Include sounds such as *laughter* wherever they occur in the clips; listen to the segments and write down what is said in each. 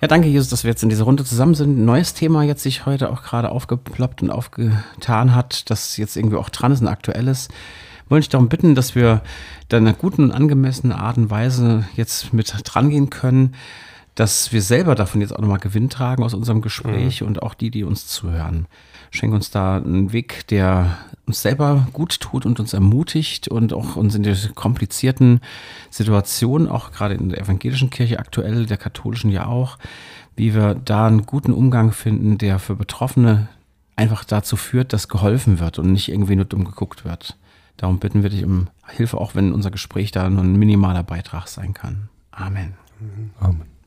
Ja, danke, Jesus, dass wir jetzt in dieser Runde zusammen sind. Ein neues Thema jetzt sich heute auch gerade aufgeploppt und aufgetan hat, das jetzt irgendwie auch dran ist und aktuell ist. Wollte ich darum bitten, dass wir da in einer guten und angemessenen Art und Weise jetzt mit dran gehen können, dass wir selber davon jetzt auch nochmal Gewinn tragen aus unserem Gespräch mhm. und auch die, die uns zuhören. Schenk uns da einen Weg, der uns selber gut tut und uns ermutigt und auch uns in der komplizierten Situation, auch gerade in der evangelischen Kirche aktuell, der katholischen ja auch, wie wir da einen guten Umgang finden, der für Betroffene einfach dazu führt, dass geholfen wird und nicht irgendwie nur dumm geguckt wird. Darum bitten wir dich um Hilfe, auch wenn unser Gespräch da nur ein minimaler Beitrag sein kann. Amen. Amen.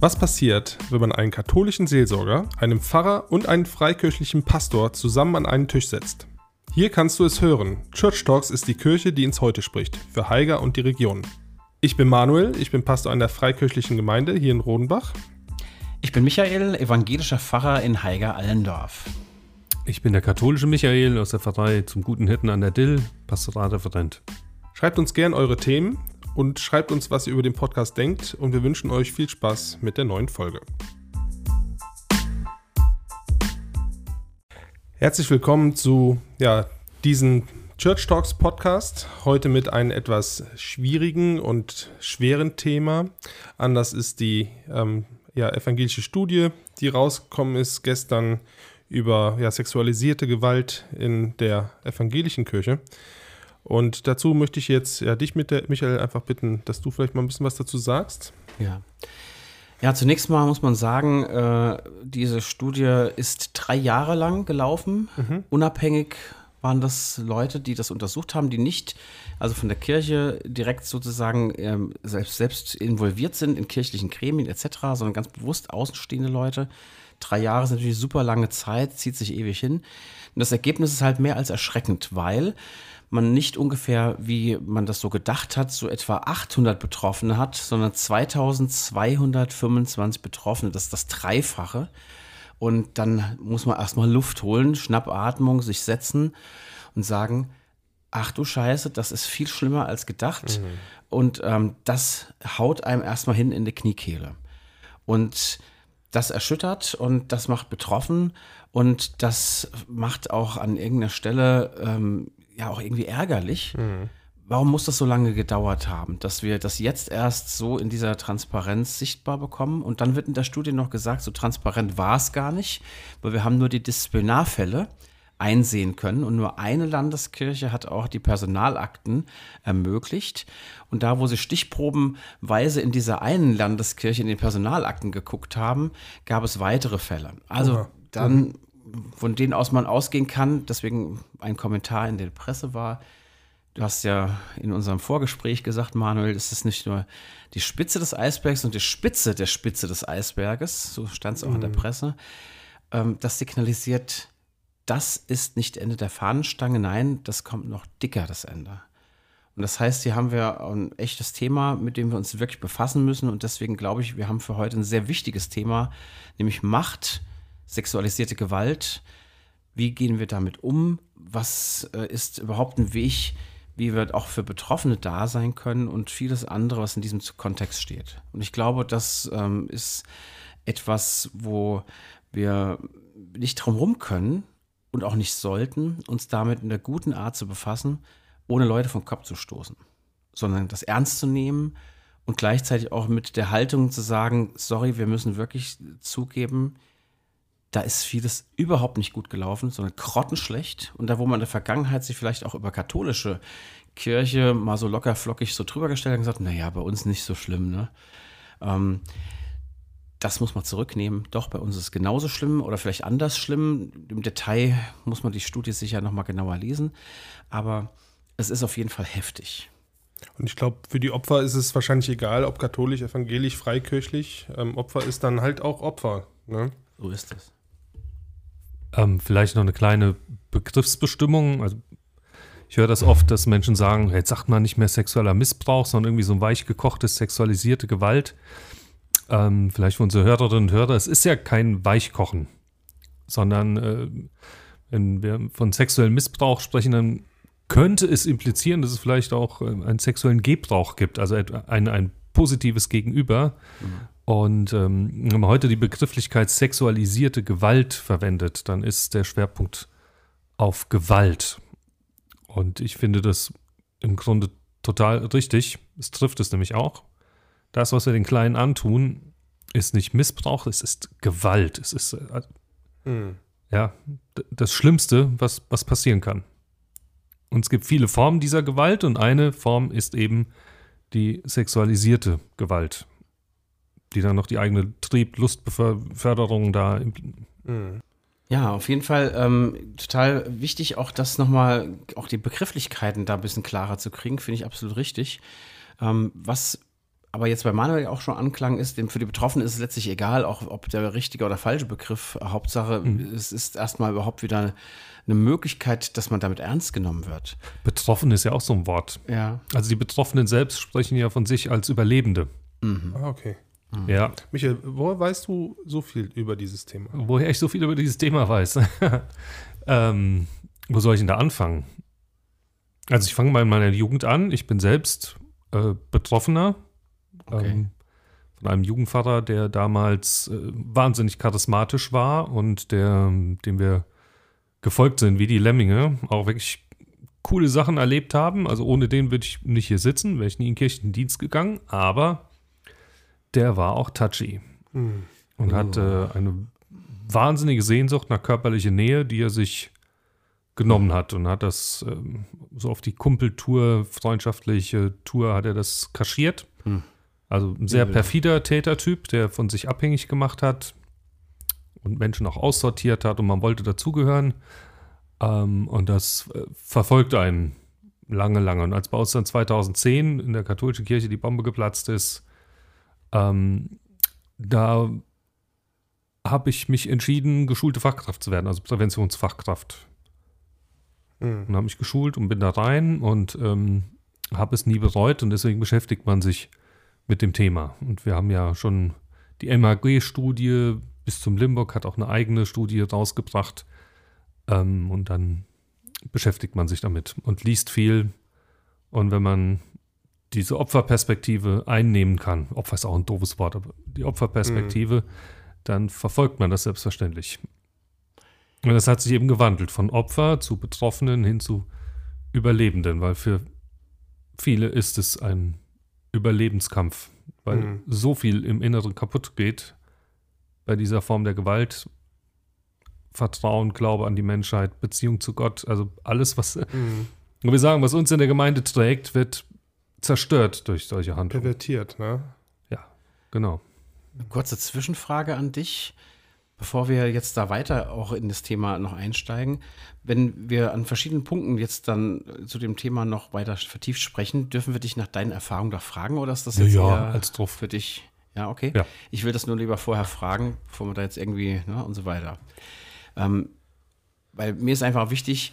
Was passiert, wenn man einen katholischen Seelsorger, einen Pfarrer und einen freikirchlichen Pastor zusammen an einen Tisch setzt? Hier kannst du es hören. Church Talks ist die Kirche, die ins Heute spricht, für Haiger und die Region. Ich bin Manuel, ich bin Pastor an der freikirchlichen Gemeinde hier in Rodenbach. Ich bin Michael, evangelischer Pfarrer in Haiger-Allendorf. Ich bin der katholische Michael aus der Pfarrei zum Guten Hirten an der Dill, Pastoralreferent. Schreibt uns gern eure Themen und schreibt uns, was ihr über den Podcast denkt und wir wünschen euch viel Spaß mit der neuen Folge. Herzlich willkommen zu ja, diesem Church Talks Podcast. Heute mit einem etwas schwierigen und schweren Thema. Anders ist die ähm, ja, evangelische Studie, die rausgekommen ist gestern über ja, sexualisierte Gewalt in der evangelischen Kirche. Und dazu möchte ich jetzt ja, dich, mit der, Michael, einfach bitten, dass du vielleicht mal ein bisschen was dazu sagst. Ja. Ja, zunächst mal muss man sagen, äh, diese Studie ist drei Jahre lang gelaufen. Mhm. Unabhängig waren das Leute, die das untersucht haben, die nicht, also von der Kirche direkt sozusagen ähm, selbst, selbst involviert sind in kirchlichen Gremien etc., sondern ganz bewusst außenstehende Leute. Drei Jahre ist natürlich super lange Zeit, zieht sich ewig hin. Und das Ergebnis ist halt mehr als erschreckend, weil man nicht ungefähr, wie man das so gedacht hat, so etwa 800 Betroffene hat, sondern 2225 Betroffene. Das ist das Dreifache. Und dann muss man erstmal Luft holen, Schnappatmung, sich setzen und sagen, ach du Scheiße, das ist viel schlimmer als gedacht. Mhm. Und ähm, das haut einem erstmal hin in die Kniekehle. Und das erschüttert und das macht betroffen und das macht auch an irgendeiner Stelle ähm, ja auch irgendwie ärgerlich. Mhm. Warum muss das so lange gedauert haben, dass wir das jetzt erst so in dieser Transparenz sichtbar bekommen? Und dann wird in der Studie noch gesagt, so transparent war es gar nicht, weil wir haben nur die Disziplinarfälle einsehen können und nur eine Landeskirche hat auch die Personalakten ermöglicht. Und da, wo sie stichprobenweise in dieser einen Landeskirche in den Personalakten geguckt haben, gab es weitere Fälle. Also Oha. dann mhm von denen aus man ausgehen kann, deswegen ein Kommentar in der Presse war, du hast ja in unserem Vorgespräch gesagt, Manuel, es ist nicht nur die Spitze des Eisbergs und die Spitze der Spitze des Eisberges, so stand es auch mhm. in der mhm. Presse, ähm, das signalisiert, das ist nicht Ende der Fahnenstange, nein, das kommt noch dicker, das Ende. Und das heißt, hier haben wir ein echtes Thema, mit dem wir uns wirklich befassen müssen. Und deswegen glaube ich, wir haben für heute ein sehr wichtiges Thema, nämlich Macht sexualisierte Gewalt. Wie gehen wir damit um? Was äh, ist überhaupt ein Weg, wie wir auch für Betroffene da sein können und vieles andere, was in diesem Kontext steht. Und ich glaube, das ähm, ist etwas, wo wir nicht drum rum können und auch nicht sollten, uns damit in der guten Art zu befassen, ohne Leute vom Kopf zu stoßen, sondern das ernst zu nehmen und gleichzeitig auch mit der Haltung zu sagen, sorry, wir müssen wirklich zugeben, da ist vieles überhaupt nicht gut gelaufen, sondern grottenschlecht. Und da, wo man in der Vergangenheit sich vielleicht auch über katholische Kirche mal so locker flockig so drüber gestellt hat und gesagt, naja, bei uns nicht so schlimm, ne? Ähm, das muss man zurücknehmen. Doch, bei uns ist es genauso schlimm oder vielleicht anders schlimm. Im Detail muss man die Studie sicher nochmal genauer lesen. Aber es ist auf jeden Fall heftig. Und ich glaube, für die Opfer ist es wahrscheinlich egal, ob katholisch, evangelisch, freikirchlich. Ähm, Opfer ist dann halt auch Opfer. Ne? So ist es. Ähm, vielleicht noch eine kleine Begriffsbestimmung. Also ich höre das oft, dass Menschen sagen, jetzt sagt man nicht mehr sexueller Missbrauch, sondern irgendwie so ein weich gekochtes, sexualisierte Gewalt. Ähm, vielleicht für unsere Hörerinnen und Hörer, es ist ja kein Weichkochen, sondern äh, wenn wir von sexuellem Missbrauch sprechen, dann könnte es implizieren, dass es vielleicht auch äh, einen sexuellen Gebrauch gibt, also ein, ein positives Gegenüber. Mhm. Und ähm, wenn man heute die Begrifflichkeit sexualisierte Gewalt verwendet, dann ist der Schwerpunkt auf Gewalt. Und ich finde das im Grunde total richtig. Es trifft es nämlich auch. Das, was wir den Kleinen antun, ist nicht Missbrauch, es ist Gewalt. Es ist äh, mhm. ja das Schlimmste, was, was passieren kann. Und es gibt viele Formen dieser Gewalt und eine Form ist eben die sexualisierte Gewalt, die dann noch die eigene Trieb-, Lustbeförderung da. Mhm. Ja, auf jeden Fall ähm, total wichtig, auch das nochmal, auch die Begrifflichkeiten da ein bisschen klarer zu kriegen, finde ich absolut richtig. Ähm, was aber jetzt bei Manuel auch schon anklang ist, dem für die Betroffenen ist es letztlich egal, auch ob der richtige oder falsche Begriff. Hauptsache, mhm. es ist erstmal überhaupt wieder eine Möglichkeit, dass man damit ernst genommen wird. Betroffen ist ja auch so ein Wort. Ja. Also die Betroffenen selbst sprechen ja von sich als Überlebende. Mhm. Ah, okay. Mhm. Ja. Michael, woher weißt du so viel über dieses Thema? Woher ich so viel über dieses Thema weiß? *laughs* ähm, wo soll ich denn da anfangen? Also ich fange mal in meiner Jugend an. Ich bin selbst äh, Betroffener okay. ähm, von einem Jugendvater, der damals äh, wahnsinnig charismatisch war und der, dem wir gefolgt sind wie die Lemminge, auch wirklich coole Sachen erlebt haben. Also ohne den würde ich nicht hier sitzen, wäre ich nie in Kirchendienst gegangen, aber der war auch touchy mhm. und hatte eine wahnsinnige Sehnsucht nach körperlicher Nähe, die er sich genommen hat und hat das ähm, so auf die Kumpeltour, freundschaftliche Tour, hat er das kaschiert. Mhm. Also ein sehr perfider Tätertyp, der von sich abhängig gemacht hat, und Menschen auch aussortiert hat und man wollte dazugehören. Ähm, und das äh, verfolgte einen lange, lange. Und als bei uns dann 2010 in der katholischen Kirche die Bombe geplatzt ist, ähm, da habe ich mich entschieden, geschulte Fachkraft zu werden, also Präventionsfachkraft. Mhm. Und habe mich geschult und bin da rein und ähm, habe es nie bereut und deswegen beschäftigt man sich mit dem Thema. Und wir haben ja schon die MAG-Studie bis zum Limburg hat auch eine eigene Studie rausgebracht. Ähm, und dann beschäftigt man sich damit und liest viel. Und wenn man diese Opferperspektive einnehmen kann, Opfer ist auch ein doofes Wort, aber die Opferperspektive, mhm. dann verfolgt man das selbstverständlich. Und das hat sich eben gewandelt von Opfer zu Betroffenen hin zu Überlebenden, weil für viele ist es ein Überlebenskampf, weil mhm. so viel im Inneren kaputt geht, bei dieser Form der Gewalt. Vertrauen, Glaube an die Menschheit, Beziehung zu Gott, also alles, was mhm. wir sagen, was uns in der Gemeinde trägt, wird zerstört durch solche Handlungen. Pervertiert, ne? Ja, genau. Eine kurze Zwischenfrage an dich, bevor wir jetzt da weiter auch in das Thema noch einsteigen. Wenn wir an verschiedenen Punkten jetzt dann zu dem Thema noch weiter vertieft sprechen, dürfen wir dich nach deinen Erfahrungen da fragen oder ist das jetzt ja, ja, als drauf. für dich ja, okay. Ja. Ich will das nur lieber vorher fragen, bevor wir da jetzt irgendwie, ne, und so weiter. Ähm, weil mir ist einfach wichtig,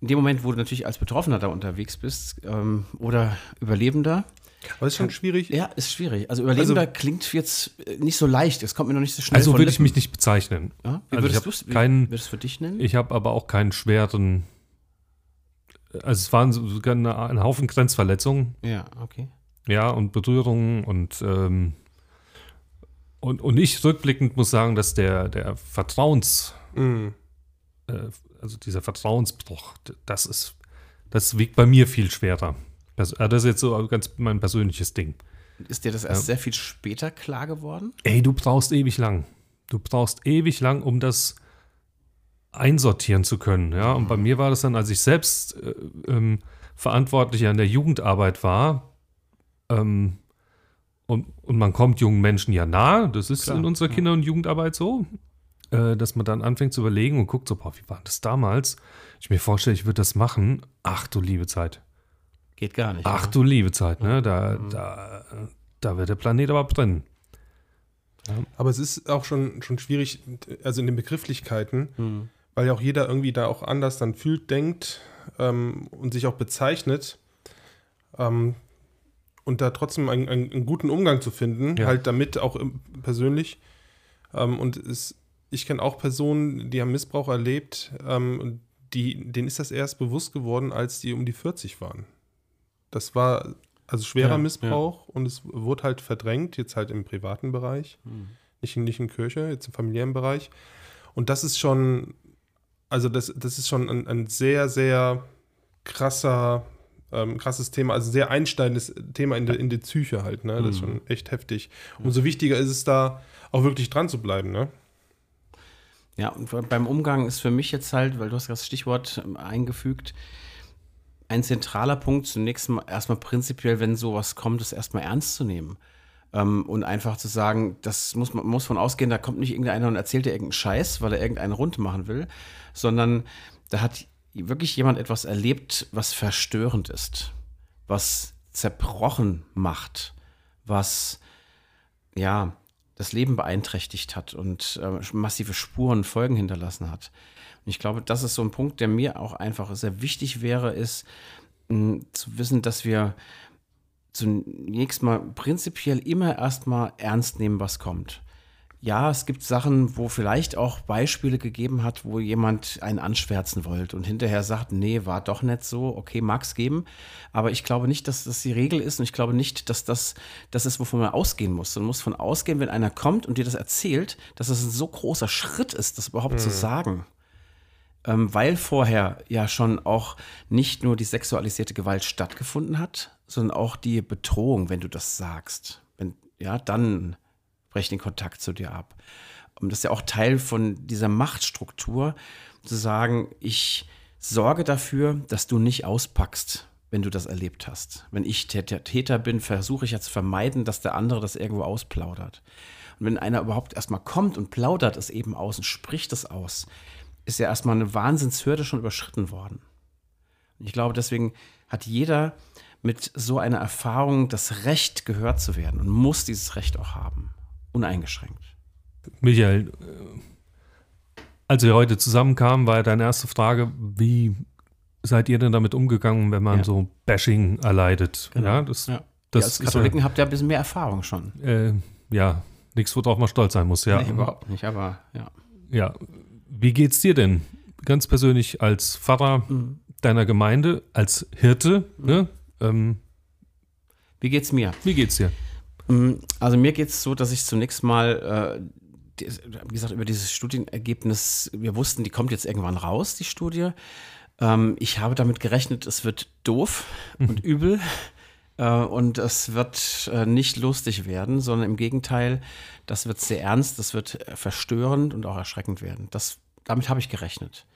in dem Moment, wo du natürlich als Betroffener da unterwegs bist ähm, oder Überlebender. Aber ist schon schwierig. Ja, ist schwierig. Also Überlebender also, klingt jetzt nicht so leicht. Es kommt mir noch nicht so schnell. Also würde ich mich nicht bezeichnen. Ja? Wie also würdest du es für dich nennen? Ich habe aber auch keinen schweren. Also es waren sogar ein Haufen Grenzverletzungen. Ja, okay. Ja, und Berührungen und ähm, und, und ich rückblickend muss sagen, dass der, der Vertrauens, mm. äh, also dieser Vertrauensbruch, das ist, das wiegt bei mir viel schwerer. Das, äh, das ist jetzt so ganz mein persönliches Ding. Ist dir das erst ja. sehr viel später klar geworden? Ey, du brauchst ewig lang. Du brauchst ewig lang, um das einsortieren zu können. Ja, und bei mhm. mir war das dann, als ich selbst äh, ähm, Verantwortlicher in der Jugendarbeit war, ähm, und, und man kommt jungen Menschen ja nahe, das ist Klar, in unserer Kinder- und Jugendarbeit so, äh, dass man dann anfängt zu überlegen und guckt so, boah, wie war das damals? Ich mir vorstelle, ich würde das machen. Ach du liebe Zeit. Geht gar nicht. Ach du liebe Zeit, ne? Da, mhm. da, da wird der Planet aber brennen. Ja. Aber es ist auch schon, schon schwierig, also in den Begrifflichkeiten, mhm. weil ja auch jeder irgendwie da auch anders dann fühlt, denkt ähm, und sich auch bezeichnet. Ähm, und da trotzdem einen, einen, einen guten Umgang zu finden, ja. halt damit auch persönlich. Ähm, und es, ich kenne auch Personen, die haben Missbrauch erlebt, ähm, die, denen ist das erst bewusst geworden, als die um die 40 waren. Das war also schwerer Ja, Missbrauch und es wurde halt verdrängt, jetzt halt im privaten Bereich, nicht, in, nicht in Kirche, jetzt im familiären Bereich. Und das ist schon, also das, das ist schon ein, ein sehr, sehr krasser, ähm, krasses Thema, also sehr einsteigendes Thema in, der in die Psyche halt, ne? Das ist schon echt heftig. Umso wichtiger ist es da, auch wirklich dran zu bleiben, ne? Ja, und beim Umgang ist für mich jetzt halt, weil du hast das Stichwort ähm, eingefügt, ein zentraler Punkt zunächst mal erstmal prinzipiell, wenn sowas kommt, es erstmal ernst zu nehmen. Ähm, und einfach zu sagen, das muss man muss von ausgehen, da kommt nicht irgendeiner und erzählt dir irgendeinen Scheiß, weil er irgendeinen rund machen will, sondern da hat wirklich jemand etwas erlebt, was verstörend ist, was zerbrochen macht, was ja das Leben beeinträchtigt hat und äh, massive Spuren, Folgen hinterlassen hat. Und ich glaube, das ist so ein Punkt, der mir auch einfach sehr wichtig wäre, ist mh, zu wissen, dass wir zunächst mal prinzipiell immer erstmal ernst nehmen, was kommt. Ja, es gibt Sachen, wo vielleicht auch Beispiele gegeben hat, wo jemand einen anschwärzen wollte und hinterher sagt, nee, war doch nicht so, okay, mag es geben. Aber ich glaube nicht, dass das die Regel ist und ich glaube nicht, dass das das ist, wovon man ausgehen muss. Man muss von ausgehen, wenn einer kommt und dir das erzählt, dass es ein so großer Schritt ist, das überhaupt zu sagen ähm, weil vorher ja schon auch nicht nur die sexualisierte Gewalt stattgefunden hat, sondern auch die Bedrohung, wenn du das sagst. Wenn, ja, dann brech den Kontakt zu dir ab. Und das ist ja auch Teil von dieser Machtstruktur, zu sagen, ich sorge dafür, dass du nicht auspackst, wenn du das erlebt hast. Wenn ich Täter Täter bin, versuche ich ja zu vermeiden, dass der andere das irgendwo ausplaudert. Und wenn einer überhaupt erstmal kommt und plaudert es eben aus und spricht es aus, ist ja erstmal eine Wahnsinnshürde schon überschritten worden. Und ich glaube, deswegen hat jeder mit so einer Erfahrung das Recht, gehört zu werden und muss dieses Recht auch haben. Uneingeschränkt. Michael, äh, als wir heute zusammenkamen, war ja deine erste Frage, wie seid ihr denn damit umgegangen, wenn man Ja. so Bashing erleidet? Ja, das, Ja. das ja, als ist Katholiken habt ihr ein bisschen mehr Erfahrung schon. ja, äh, ja nichts, worauf man stolz sein muss. Ja, Nee, überhaupt nicht, aber ja. ja. Wie geht's dir denn? Ganz persönlich als Pfarrer Mhm. deiner Gemeinde, als Hirte, ne? Ähm, Wie geht's mir? wie geht's dir? Mm, Also mir geht es so, dass ich zunächst mal, äh, wie gesagt, über dieses Studienergebnis, wir wussten, die kommt jetzt irgendwann raus, die Studie. Ähm, ich habe damit gerechnet, es wird doof und übel äh, und es wird äh, nicht lustig werden, sondern im Gegenteil, das wird sehr ernst, das wird äh, verstörend und auch erschreckend werden. Das, damit habe ich gerechnet.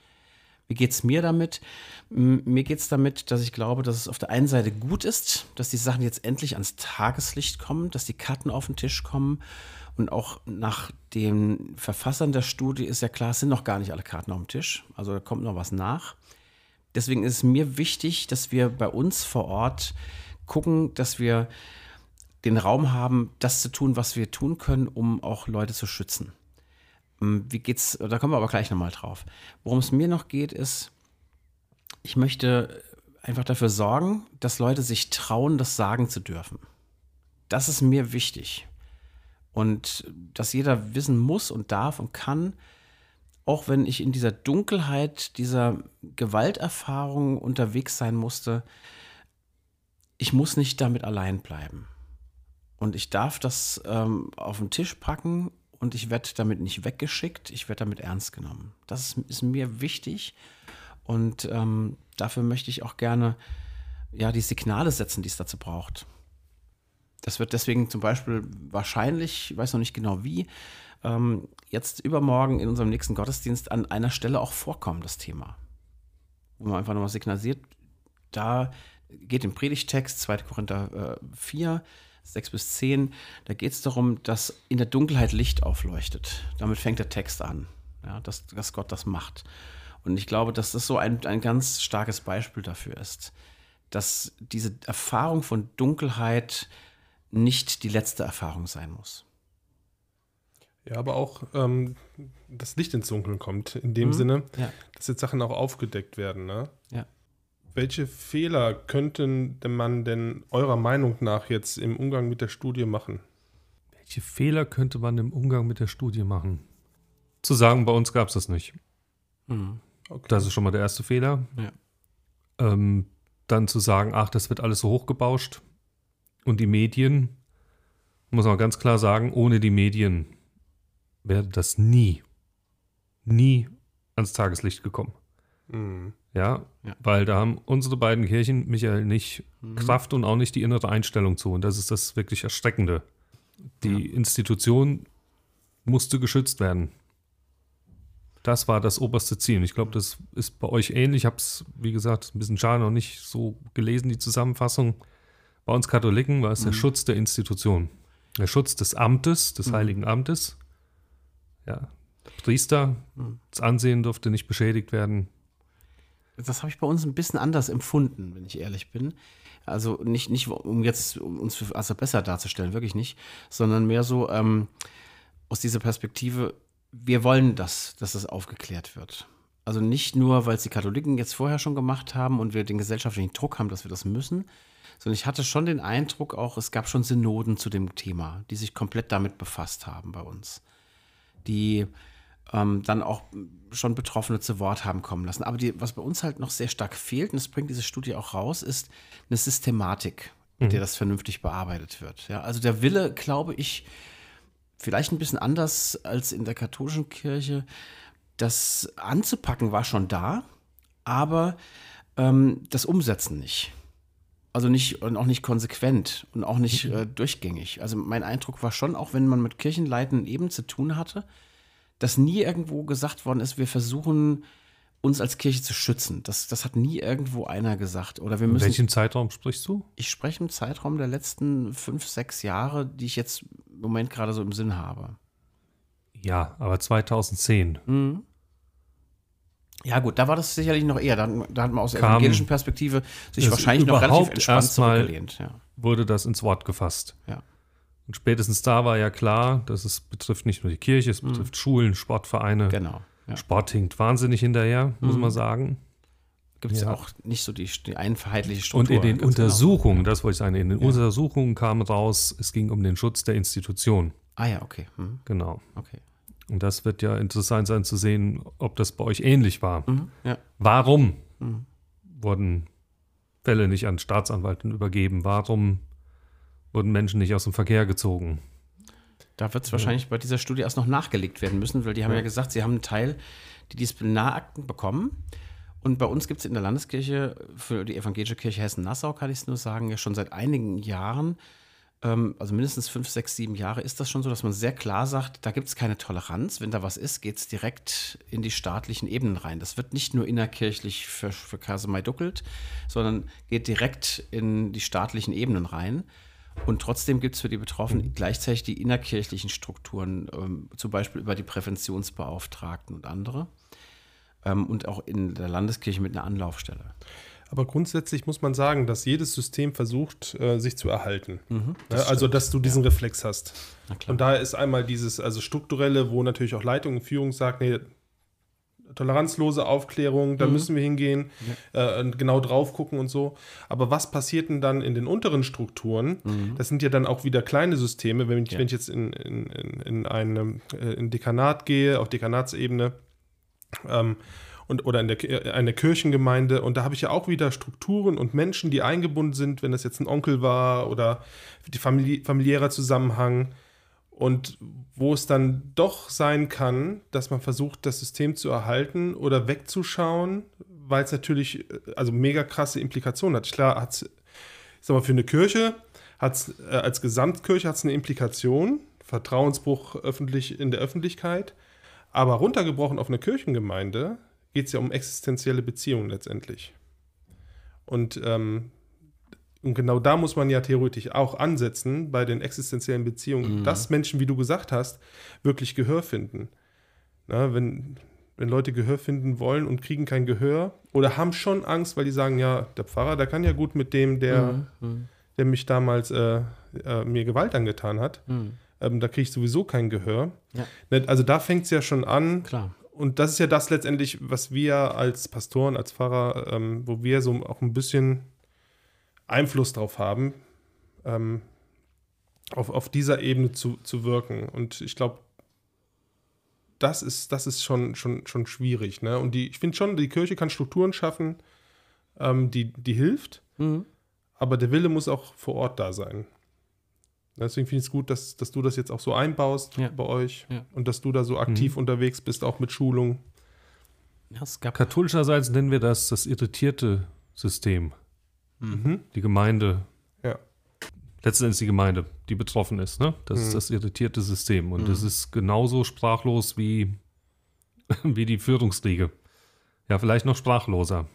Wie geht es mir damit? Mir geht es damit, dass ich glaube, dass es auf der einen Seite gut ist, dass die Sachen jetzt endlich ans Tageslicht kommen, dass die Karten auf den Tisch kommen. Und auch nach den Verfassern der Studie ist ja klar, es sind noch gar nicht alle Karten auf dem Tisch. Also da kommt noch was nach. Deswegen ist es mir wichtig, dass wir bei uns vor Ort gucken, dass wir den Raum haben, das zu tun, was wir tun können, um auch Leute zu schützen. Ähm, Wie geht's? Da kommen wir aber gleich nochmal drauf. Worum es mir noch geht, ist, ich möchte einfach dafür sorgen, dass Leute sich trauen, das sagen zu dürfen. Das ist mir wichtig. Und dass jeder wissen muss und darf und kann, auch wenn ich in dieser Dunkelheit dieser Gewalterfahrung unterwegs sein musste, ich muss nicht damit allein bleiben. Und ich darf das ähm, auf den Tisch packen und ich werde damit nicht weggeschickt, ich werde damit ernst genommen. Das ist, ist mir wichtig und ähm, dafür möchte ich auch gerne ja, die Signale setzen, die es dazu braucht. Das wird deswegen zum Beispiel wahrscheinlich, ich weiß noch nicht genau wie, ähm, jetzt übermorgen in unserem nächsten Gottesdienst an einer Stelle auch vorkommen, das Thema. Wo man einfach nochmal signalisiert, da geht im Predigtext 2. Korinther äh, 4, 6 bis 10, da geht es darum, dass in der Dunkelheit Licht aufleuchtet. Damit fängt der Text an, ja, dass, dass Gott das macht. Und ich glaube, dass das so ein, ein ganz starkes Beispiel dafür ist, dass diese Erfahrung von Dunkelheit nicht die letzte Erfahrung sein muss. Ja, aber auch ähm, das Licht ins Dunkeln kommt, in dem Sinne, Ja. dass jetzt Sachen auch aufgedeckt werden. Ne? Welche Fehler könnten denn man denn eurer Meinung nach jetzt im Umgang mit der Studie machen? Welche Fehler könnte man im Umgang mit der Studie machen? Zu sagen, bei uns gab es das nicht. Mhm. Okay. Das ist schon mal der erste Fehler. Ja. Ähm, dann zu sagen, ach, das wird alles so hochgebauscht. Und die Medien, muss man ganz klar sagen, ohne die Medien wäre das nie, nie ans Tageslicht gekommen. Mhm. Ja, Ja. weil da haben unsere beiden Kirchen, Michael, nicht Kraft und auch nicht die innere Einstellung zu. Und das ist das wirklich Erschreckende. Die Institution musste geschützt werden. Das war das oberste Ziel. Und ich glaube, das ist bei euch ähnlich. Ich habe es, wie gesagt, ein bisschen schade noch nicht so gelesen, die Zusammenfassung. Bei uns Katholiken war es der Schutz der Institution. Der Schutz des Amtes, des Heiligen Amtes. Ja, der Priester, das Ansehen durfte nicht beschädigt werden. Das habe ich bei uns ein bisschen anders empfunden, wenn ich ehrlich bin. Also nicht, nicht um jetzt um uns für also besser darzustellen, wirklich nicht, sondern mehr so ähm, aus dieser Perspektive, wir wollen das, dass das aufgeklärt wird. Also nicht nur, weil es die Katholiken jetzt vorher schon gemacht haben und wir den gesellschaftlichen Druck haben, dass wir das müssen, sondern ich hatte schon den Eindruck auch, es gab schon Synoden zu dem Thema, die sich komplett damit befasst haben bei uns. Die ähm, dann auch schon Betroffene zu Wort haben kommen lassen. Aber die, was bei uns halt noch sehr stark fehlt, und das bringt diese Studie auch raus, ist eine Systematik, mit der das vernünftig bearbeitet wird. Ja, also der Wille, glaube ich, vielleicht ein bisschen anders als in der katholischen Kirche, das anzupacken war schon da, aber ähm, das Umsetzen nicht. Also nicht und auch nicht konsequent und auch nicht äh, durchgängig. Also mein Eindruck war schon, auch wenn man mit Kirchenleitenden eben zu tun hatte, dass nie irgendwo gesagt worden ist, wir versuchen uns als Kirche zu schützen. Das, das hat nie irgendwo einer gesagt. Oder wir In müssen. welchem Zeitraum sprichst du? Ich spreche im Zeitraum der letzten fünf, sechs Jahre, die ich jetzt im Moment gerade so im Sinn habe. Ja, aber 2010. Ja, gut, da war das sicherlich noch eher. Da, da hat man aus der evangelischen Perspektive sich wahrscheinlich noch relativ entspannt zurückgelehnt. Ja. wurde das ins Wort gefasst. Ja. Und spätestens da war ja klar, dass es betrifft nicht nur die Kirche, es betrifft Schulen, Sportvereine. Genau. Ja. Sport hinkt wahnsinnig hinterher, muss man sagen. Gibt es Ja. auch nicht so die, die einheitliche Und Struktur. in den genau. Untersuchungen, das wollte ich sagen, in den Untersuchungen kam raus, es ging um den Schutz der Institution. Ah ja, okay. Hm, Genau. okay. Und das wird ja interessant sein zu sehen, ob das bei euch ähnlich war. Mhm. Ja. Warum wurden Fälle nicht an Staatsanwalten übergeben? Warum wurden Menschen nicht aus dem Verkehr gezogen? Da wird es wahrscheinlich bei dieser Studie erst noch nachgelegt werden müssen, weil die haben ja, Ja. gesagt, sie haben einen Teil, die Disziplinarakten bekommen. Und bei uns gibt es in der Landeskirche, für die Evangelische Kirche Hessen-Nassau kann ich es nur sagen, ja schon seit einigen Jahren, ähm, also mindestens fünf, sechs, sieben Jahre, ist das schon so, dass man sehr klar sagt, da gibt es keine Toleranz. Wenn da was ist, geht es direkt in die staatlichen Ebenen rein. Das wird nicht nur innerkirchlich für, für Kasemai duckelt, sondern geht direkt in die staatlichen Ebenen rein. Und trotzdem gibt es für die Betroffenen gleichzeitig die innerkirchlichen Strukturen, ähm, zum Beispiel über die Präventionsbeauftragten und andere. Ähm, und auch in der Landeskirche mit einer Anlaufstelle. Aber grundsätzlich muss man sagen, dass jedes System versucht, äh, sich zu erhalten. Mhm, Ja, also, dass du diesen Reflex hast. Und da ist einmal dieses, also strukturelle, wo natürlich auch Leitung und Führung sagt, nee, toleranzlose Aufklärung, Mhm. da müssen wir hingehen, äh, und genau drauf gucken und so. Aber was passiert denn dann in den unteren Strukturen? Das sind ja dann auch wieder kleine Systeme. Wenn ich, Mhm. Ja. wenn ich jetzt in, in, in, in ein äh, in Dekanat gehe, auf Dekanatsebene, ähm, und, oder in der, äh, eine Kirchengemeinde. Und da habe ich ja auch wieder Strukturen und Menschen, die eingebunden sind, wenn das jetzt ein Onkel war oder die famili familiärer Zusammenhang. Und wo es dann doch sein kann, dass man versucht, das System zu erhalten oder wegzuschauen, weil es natürlich äh, also mega krasse Implikationen hat. Klar, hat es, sag mal, für eine Kirche hat äh, als Gesamtkirche hat es eine Implikation, Vertrauensbruch öffentlich in der Öffentlichkeit. Aber runtergebrochen auf eine Kirchengemeinde geht es ja um existenzielle Beziehungen letztendlich. Und, ähm, und genau da muss man ja theoretisch auch ansetzen bei den existenziellen Beziehungen, dass Menschen, wie du gesagt hast, wirklich Gehör finden. Na, wenn, wenn Leute Gehör finden wollen und kriegen kein Gehör oder haben schon Angst, weil die sagen, ja, der Pfarrer, der kann ja gut mit dem, der, der mich damals äh, äh, mir Gewalt angetan hat. Ähm, da kriege ich sowieso kein Gehör. Ja. Also da fängt es ja schon an. Klar. Und das ist ja das letztendlich, was wir als Pastoren, als Pfarrer, ähm, wo wir so auch ein bisschen Einfluss drauf haben, ähm, auf, auf dieser Ebene zu, zu wirken. Und ich glaube, das ist, das ist schon, schon, schon schwierig. Ne? Und die, ich finde schon, die Kirche kann Strukturen schaffen, ähm, die, die hilft, Mhm. aber der Wille muss auch vor Ort da sein. Deswegen finde ich es gut, dass, dass du das jetzt auch so einbaust Ja. bei euch Ja. und dass du da so aktiv unterwegs bist, auch mit Schulung. Ja, es gab Katholischerseits nennen wir das das irritierte System. Mhm. Die Gemeinde, Ja. letztendlich die Gemeinde, die betroffen ist. Ne? Das ist das irritierte System. Und das ist genauso sprachlos wie, *laughs* wie die Führungsriege. Ja, vielleicht noch sprachloser.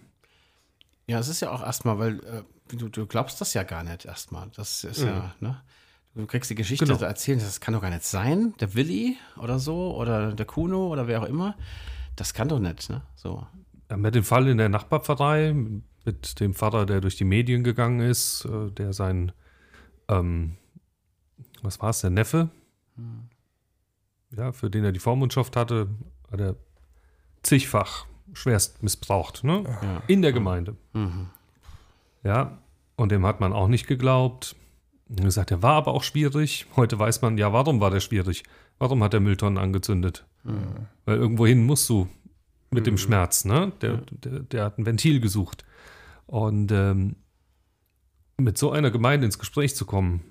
Ja, es ist ja auch erstmal, weil äh, du, du glaubst das ja gar nicht erstmal. Das ist ja, ne? Du kriegst die Geschichte Genau. erzählen, das kann doch gar nicht sein. Der Willi oder so oder der Kuno oder wer auch immer. Das kann doch nicht, ne? So. Ja, mit dem Fall in der Nachbarpfarrei, mit dem Vater, der durch die Medien gegangen ist, äh, der sein, ähm, was war es, der Neffe, ja, für den er die Vormundschaft hatte, hat er zigfach schwerst missbraucht, ne? Ja. In der Gemeinde. Mhm. Ja, und dem hat man auch nicht geglaubt. Und gesagt, er war aber auch schwierig. Heute weiß man, ja, warum war der schwierig? Warum hat er Mülltonnen angezündet? Weil irgendwohin musst du mit dem Schmerz, ne? Der, der, der hat ein Ventil gesucht. Und ähm, mit so einer Gemeinde ins Gespräch zu kommen,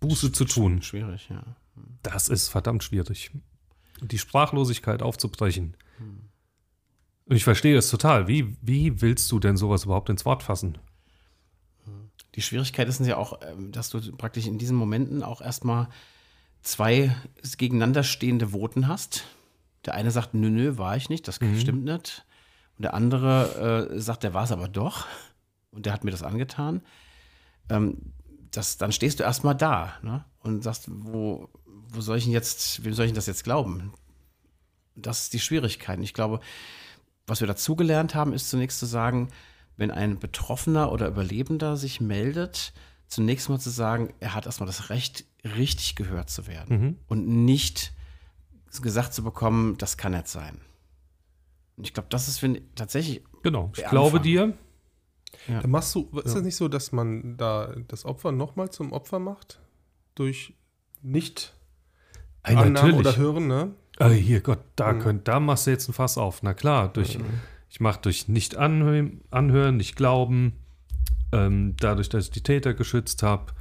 Buße zu tun, Schwierig, ja. das ist verdammt schwierig. Die Sprachlosigkeit aufzubrechen. Und ich verstehe es total. Wie, wie willst du denn sowas überhaupt ins Wort fassen? Die Schwierigkeit ist ja auch, ähm, dass du praktisch in diesen Momenten auch erstmal zwei gegeneinander stehende Voten hast. Der eine sagt, nö, nö, war ich nicht, das stimmt nicht. Und der andere äh, sagt, der war es aber doch. Und der hat mir das angetan. Ähm, das, dann stehst du erstmal da ne? und sagst, wo, wo soll ich denn jetzt, wem soll ich denn das jetzt glauben? Das ist die Schwierigkeit. Und ich glaube, was wir dazugelernt haben, ist zunächst zu sagen, wenn ein Betroffener oder Überlebender sich meldet, zunächst mal zu sagen, er hat erstmal das Recht, richtig gehört zu werden und nicht gesagt zu bekommen, das kann nicht sein. Und ich glaube, das ist ich, tatsächlich, Genau. Ich glaube dir, Da machst du, ist das nicht so, dass man da das Opfer nochmal zum Opfer macht? Durch nicht Ey, Annahmen oder Hören, ne? Äh, hier, Gott, da, könnt, da machst du jetzt ein Fass auf. Na klar, durch, ich mache durch nicht anhören, anhören nicht glauben, ähm, dadurch, dass ich die Täter geschützt habe,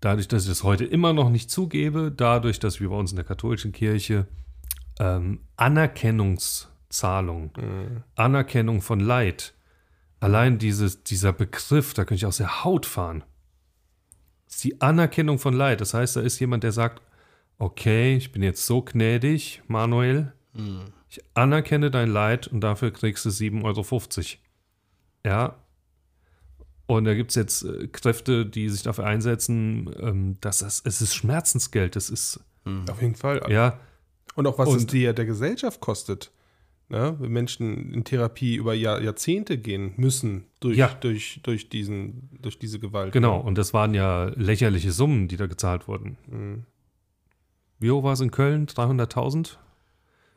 dadurch, dass ich das heute immer noch nicht zugebe, dadurch, dass wir bei uns in der katholischen Kirche ähm, Anerkennungszahlung, Anerkennung von Leid, allein dieses, dieser Begriff, da könnte ich aus der Haut fahren. Das ist die Anerkennung von Leid. Das heißt, da ist jemand, der sagt, okay, ich bin jetzt so gnädig, Manuel, ich anerkenne dein Leid und dafür kriegst du 7,50 Euro. Ja. Und da gibt es jetzt äh, Kräfte, die sich dafür einsetzen, ähm, dass das, es ist Schmerzensgeld, das ist, Auf jeden Fall. ja, Und auch was es Und- dir der Gesellschaft kostet. Ne? Wenn Menschen in Therapie über Jahr, Jahrzehnte gehen müssen durch, Ja. durch, durch, diesen, durch diese Gewalt. genau. Und das waren ja lächerliche Summen, die da gezahlt wurden. Mhm. Wie hoch war es in Köln? 300.000?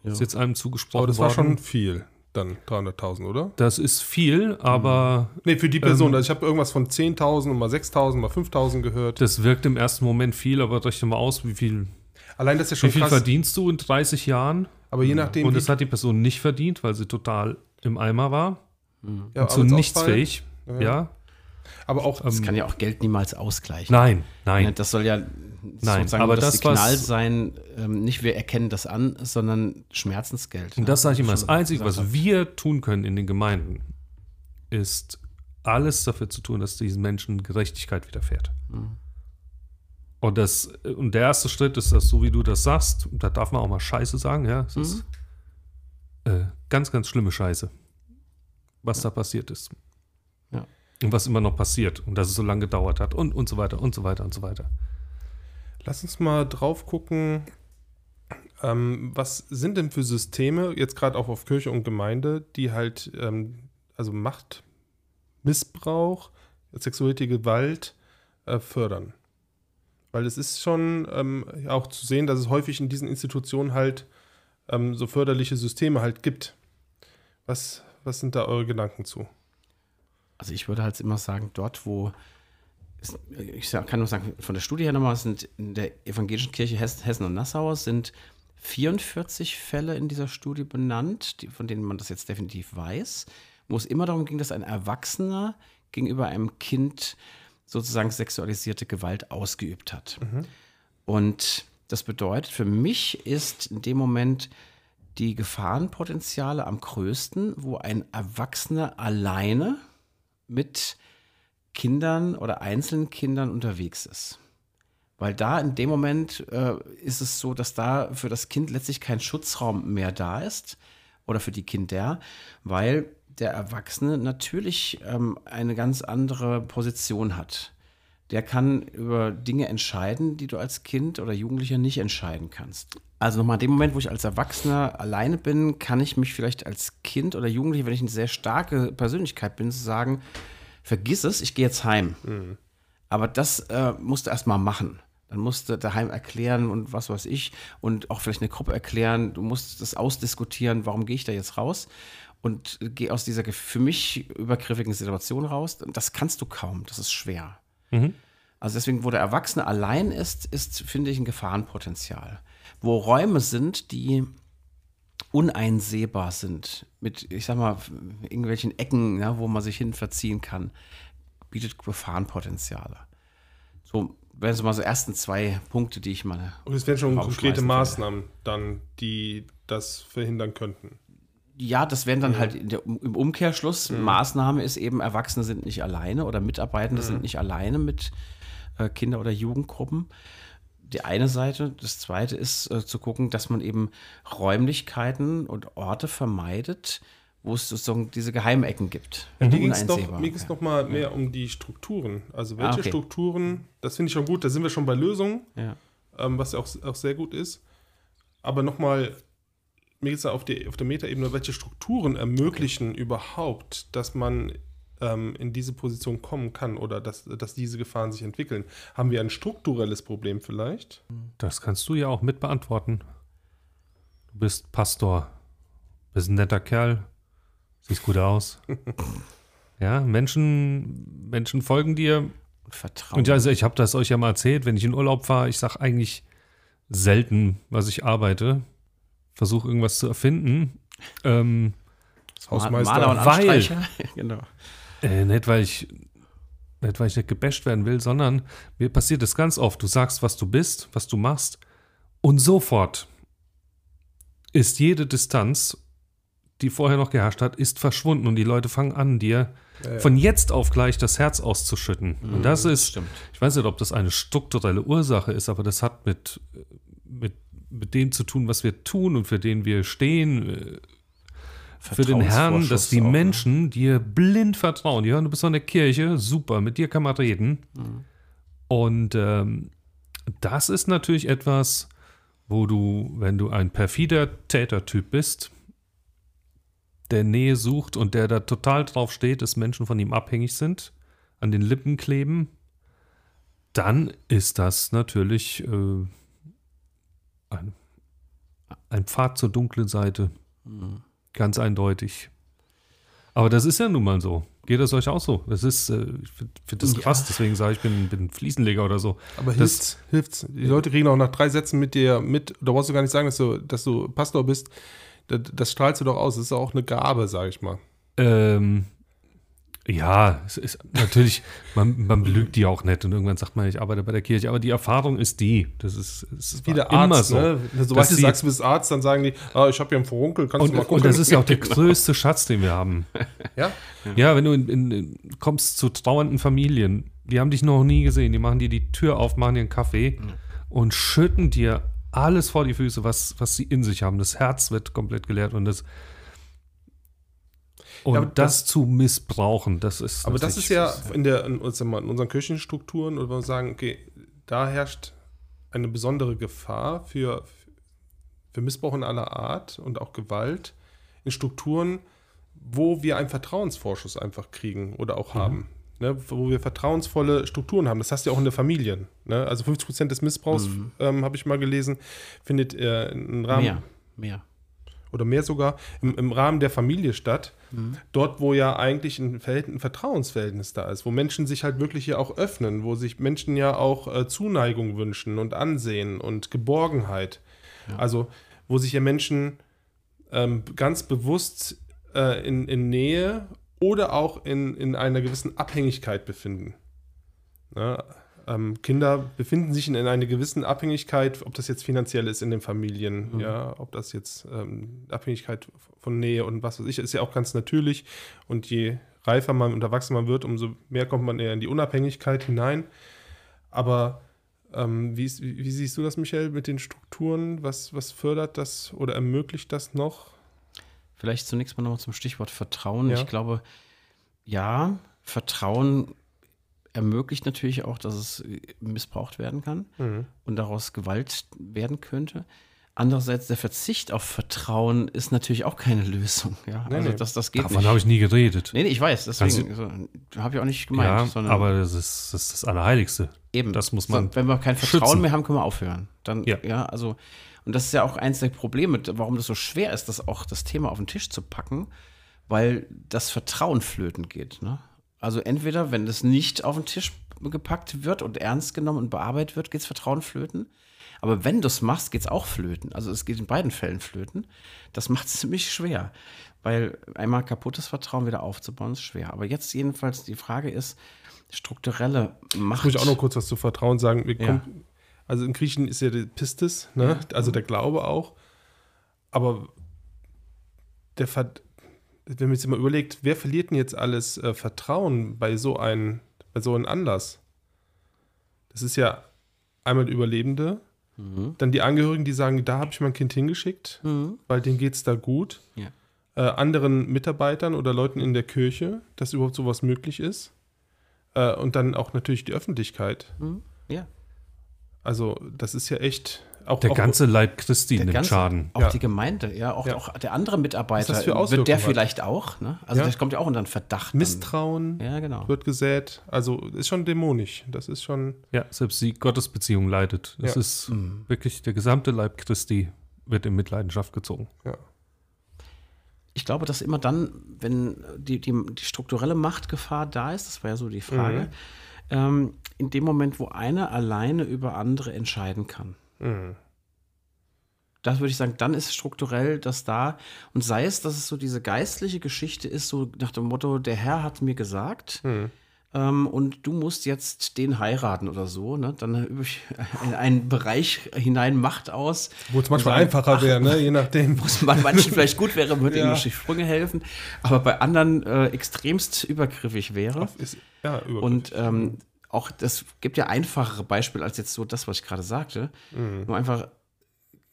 Ja. Ist jetzt einem zugesprochen Aber das war worden. schon viel, dann 300.000, oder? Das ist viel, aber Nee, für die Person. Ähm, also ich habe irgendwas von 10.000 und mal 6.000, mal 5.000 gehört. das wirkt im ersten Moment viel, aber rechne mal aus, wie viel, Allein das ist ja wie schon viel krass. verdienst du in 30 Jahren? Aber je nachdem, Und wie- das hat die Person nicht verdient, weil sie total im Eimer war. ja, und zu nichts fähig. Ja. Ja. Aber auch, das kann ja auch Geld niemals ausgleichen. Nein, Ne, nein. Das soll ja sozusagen aber das, das, Signal sein, ähm, nicht wir erkennen das an, sondern Schmerzensgeld. Und das sage ich immer. Das Einzige, was habe. wir tun können in den Gemeinden, ist alles dafür zu tun, dass diesen Menschen Gerechtigkeit widerfährt. Und, das, und der erste Schritt ist das, so wie du das sagst, da darf man auch mal Scheiße sagen, ja. Es ist äh, ganz, ganz schlimme Scheiße, was da passiert ist. Ja. Und was immer noch passiert und dass es so lange gedauert hat und, und so weiter und so weiter und so weiter. Lass uns mal drauf gucken, ähm, was sind denn für Systeme, jetzt gerade auch auf Kirche und Gemeinde, die halt, ähm, also Macht, Missbrauch, sexuelle Gewalt äh, fördern? Weil es ist schon ähm, auch zu sehen, dass es häufig in diesen Institutionen halt ähm, so förderliche Systeme halt gibt. Was, was sind da eure Gedanken zu? Also ich würde halt immer sagen, dort, wo, ich kann nur sagen, von der Studie her nochmal, sind in der evangelischen Kirche Hessen, und Nassau sind 44 Fälle in dieser Studie benannt, die, von denen man das jetzt definitiv weiß, wo es immer darum ging, dass ein Erwachsener gegenüber einem Kind sozusagen sexualisierte Gewalt ausgeübt hat. Und das bedeutet, für mich ist in dem Moment die Gefahrenpotenziale am größten, wo ein Erwachsener alleine mit Kindern oder einzelnen Kindern unterwegs ist. Weil da in dem Moment äh, ist es so, dass da für das Kind letztlich kein Schutzraum mehr da ist oder für die Kinder, weil der Erwachsene natürlich ähm, eine ganz andere Position hat. Der kann über Dinge entscheiden, die du als Kind oder Jugendlicher nicht entscheiden kannst. Also nochmal in dem Moment, wo ich als Erwachsener alleine bin, kann ich mich vielleicht als Kind oder Jugendlicher, wenn ich eine sehr starke Persönlichkeit bin, sagen, vergiss es, ich gehe jetzt heim. Aber das äh, musst du erst mal machen. Dann musst du daheim erklären und was weiß ich und auch vielleicht eine Gruppe erklären. Du musst das ausdiskutieren, warum gehe ich da jetzt raus und gehe aus dieser für mich übergriffigen Situation raus. Das kannst du kaum, das ist schwer. Also deswegen, wo der Erwachsene allein ist, ist, finde ich, ein Gefahrenpotenzial. Wo Räume sind, die uneinsehbar sind, mit, ich sag mal, irgendwelchen Ecken, ja, wo man sich hin verziehen kann, bietet Gefahrenpotenziale. So wären so mal so ersten zwei Punkte, die ich mal. Und es wären schon konkrete Maßnahmen dann, die das verhindern könnten. Ja, das wären dann halt in der, im Umkehrschluss. Maßnahme ist eben, Erwachsene sind nicht alleine oder Mitarbeitende sind nicht alleine mit äh, Kinder- oder Jugendgruppen. Die eine Seite. Das zweite ist äh, zu gucken, dass man eben Räumlichkeiten und Orte vermeidet, wo es sozusagen diese Geheimecken gibt. Mir ging es Uneinsehbar. mir ging's mal mehr um die Strukturen. Also welche Ah, okay. Strukturen, das finde ich schon gut, da sind wir schon bei Lösungen, ja. ähm, was ja auch, auch sehr gut ist. Aber nochmal, mir geht es auf, die, auf der Metaebene, welche Strukturen ermöglichen überhaupt, dass man ähm, in diese Position kommen kann oder dass, dass diese Gefahren sich entwickeln. Haben wir ein strukturelles Problem vielleicht? Das kannst du ja auch mit beantworten. Du bist Pastor, bist ein netter Kerl, siehst gut aus. *laughs* ja, Menschen, Menschen folgen dir. Vertrauen. Und ja, also ich habe das euch ja mal erzählt, wenn ich in Urlaub fahre, ich sage eigentlich selten, was ich arbeite. Versuche irgendwas zu erfinden. Ähm, Hausmeister. Maler und weil- *laughs* genau. Äh, nicht, weil ich nicht, weil ich nicht gebasht werden will, sondern mir passiert es ganz oft. Du sagst, was du bist, was du machst, und sofort ist jede Distanz, die vorher noch geherrscht hat, ist verschwunden und die Leute fangen an, dir von jetzt auf gleich das Herz auszuschütten. und das ist, stimmt. ich weiß nicht, ob das eine strukturelle Ursache ist, aber das hat mit, mit, mit dem zu tun, was wir tun und für den wir stehen. Für den Herrn, dass die ne? Menschen dir blind vertrauen. Die hören, du bist in der Kirche, super, mit dir kann man reden. Mhm. Und ähm, das ist natürlich etwas, wo du, wenn du ein perfider Tätertyp bist, der Nähe sucht und der da total drauf steht, dass Menschen von ihm abhängig sind, an den Lippen kleben, dann ist das natürlich äh, ein, ein Pfad zur dunklen Seite. Ganz eindeutig. Aber das ist ja nun mal so. Geht das euch auch so? Das ist, äh, ich finde find das Ja. krass, deswegen sage ich, ich bin, bin Fliesenleger oder so. Aber Das- hilft's, hilft's. Die Leute kriegen auch nach drei Sätzen mit dir mit. Da brauchst du gar nicht sagen, dass du, dass du Pastor bist. Das, das strahlst du doch aus. Das ist auch eine Gabe, sag ich mal. Ähm, ja, es ist natürlich, man, man belügt die auch nicht und irgendwann sagt man, ich arbeite bei der Kirche, aber die Erfahrung ist die. Das ist, es ist Wie der immer Arzt, so. ne? Sobald du sagst, du bist Arzt, dann sagen die, ah, ich habe hier einen Furunkel, kannst Und, du mal gucken. und das ist ja auch der *laughs* größte Schatz, den wir haben. ja? Ja, wenn du in, in, kommst zu trauernden Familien, die haben dich noch nie gesehen, die machen dir die Tür auf, machen dir einen Kaffee und schütten dir alles vor die Füße, was, was sie in sich haben. Das Herz wird komplett geleert und das und aber das, das- zu missbrauchen, das ist Aber das ist ja in, der, in, in unseren Kirchenstrukturen, oder wir sagen, okay, da herrscht eine besondere Gefahr für, für Missbrauch in aller Art und auch Gewalt in Strukturen, wo wir einen Vertrauensvorschuss einfach kriegen oder auch haben. Ne, wo wir vertrauensvolle Strukturen haben. Das hast du ja auch in der Familie. Ne? Also 50 Prozent des Missbrauchs, ähm, habe ich mal gelesen, findet äh, im Rahmen Mehr, mehr. Oder mehr sogar im, im Rahmen der Familie statt. Dort, wo ja eigentlich ein, ein Vertrauensverhältnis da ist, wo Menschen sich halt wirklich ja auch öffnen, wo sich Menschen ja auch äh, Zuneigung wünschen und Ansehen und Geborgenheit. Also wo sich ja Menschen ähm, ganz bewusst äh, in, in Nähe oder auch in, in einer gewissen Abhängigkeit befinden. Ja, ähm, Kinder befinden sich in, in einer gewissen Abhängigkeit, ob das jetzt finanziell ist in den Familien, Mhm. ja, ob das jetzt ähm, Abhängigkeit von Nähe und was weiß ich, ist ja auch ganz natürlich. Und je reifer man und erwachsener man wird, umso mehr kommt man eher in die Unabhängigkeit hinein. Aber ähm, wie, wie siehst du das, Michael, mit den Strukturen? Was, was fördert das oder ermöglicht das noch? Vielleicht zunächst mal nochmal zum Stichwort Vertrauen. Ja. Ich glaube, ja, Vertrauen ermöglicht natürlich auch, dass es äh, missbraucht werden kann Mhm. und daraus Gewalt werden könnte. Andererseits, der Verzicht auf Vertrauen ist natürlich auch keine Lösung. Ja? Nee, also nee. Das, das geht Davon habe ich nie geredet. Nee, nee, ich weiß, deswegen so, habe ich auch nicht gemeint. ja, sondern aber das ist, das ist das Allerheiligste. Eben. Das muss So, man wenn wir kein Vertrauen schützen. mehr haben, können wir aufhören. Dann, ja. Ja. also, und das ist ja auch eins der Probleme, warum das so schwer ist, das auch das Thema auf den Tisch zu packen, weil das Vertrauen flöten geht. Ne? Also entweder, wenn das nicht auf den Tisch gepackt wird und ernst genommen und bearbeitet wird, geht das Vertrauen flöten. Aber wenn du es machst, geht es auch flöten. Also es geht in beiden Fällen flöten. Das macht es *laughs* ziemlich schwer. Weil einmal kaputtes Vertrauen wieder aufzubauen, ist schwer. Aber jetzt jedenfalls die Frage ist, strukturelle Macht. Muss ich auch noch kurz was zu Vertrauen sagen. Ja. kommen, also in Griechen ist ja der Pistis, ne? also der Glaube auch. Aber der Ver wenn man sich mal überlegt, wer verliert denn jetzt alles äh, Vertrauen bei so einem bei so einem Anlass? Das ist ja einmal der Überlebende, Mhm. dann die Angehörigen, die sagen, da habe ich mein Kind hingeschickt, Mhm. weil denen geht es da gut. Ja. Äh, anderen Mitarbeitern oder Leuten in der Kirche, dass überhaupt sowas möglich ist. Äh, und dann auch natürlich die Öffentlichkeit. Mhm. Ja. Also, das ist ja echt auch. Der auch, ganze Leib Christi nimmt ganze- Schaden. Auch Ja. die Gemeinde, ja, auch, Ja. auch der andere Mitarbeiter, Was das für wird der hat. vielleicht auch, ne? Also Ja. das kommt ja auch unter den Verdacht. Misstrauen Ja, genau. wird gesät. Also, ist schon dämonisch. Das ist schon. Ja, selbst die Gottesbeziehung leidet. Es Ja. ist Mhm. wirklich der gesamte Leib Christi wird in Mitleidenschaft gezogen. Ja. Ich glaube, dass immer dann, wenn die, die, die strukturelle Machtgefahr da ist, das war ja so die Frage, Mhm. ähm, in dem Moment, wo einer alleine über andere entscheiden kann. Mhm. Das würde ich sagen, dann ist strukturell das da. Und sei es, dass es so diese geistliche Geschichte ist, so nach dem Motto, der Herr hat mir gesagt, Mhm. ähm, und du musst jetzt den heiraten oder so, ne? Dann übe ich in einen Bereich hinein Macht aus. Wo es manchmal Sagen, einfacher ach, wäre, ne? je nachdem. *laughs* Wo es bei manchen *laughs* vielleicht gut wäre, würde Ja. ihnen durch die Sprünge helfen, aber bei anderen äh, extremst übergriffig wäre. Ist, ja, über Und ähm, auch das gibt ja einfachere Beispiele als jetzt so das, was ich gerade sagte. Mhm. Nur einfach,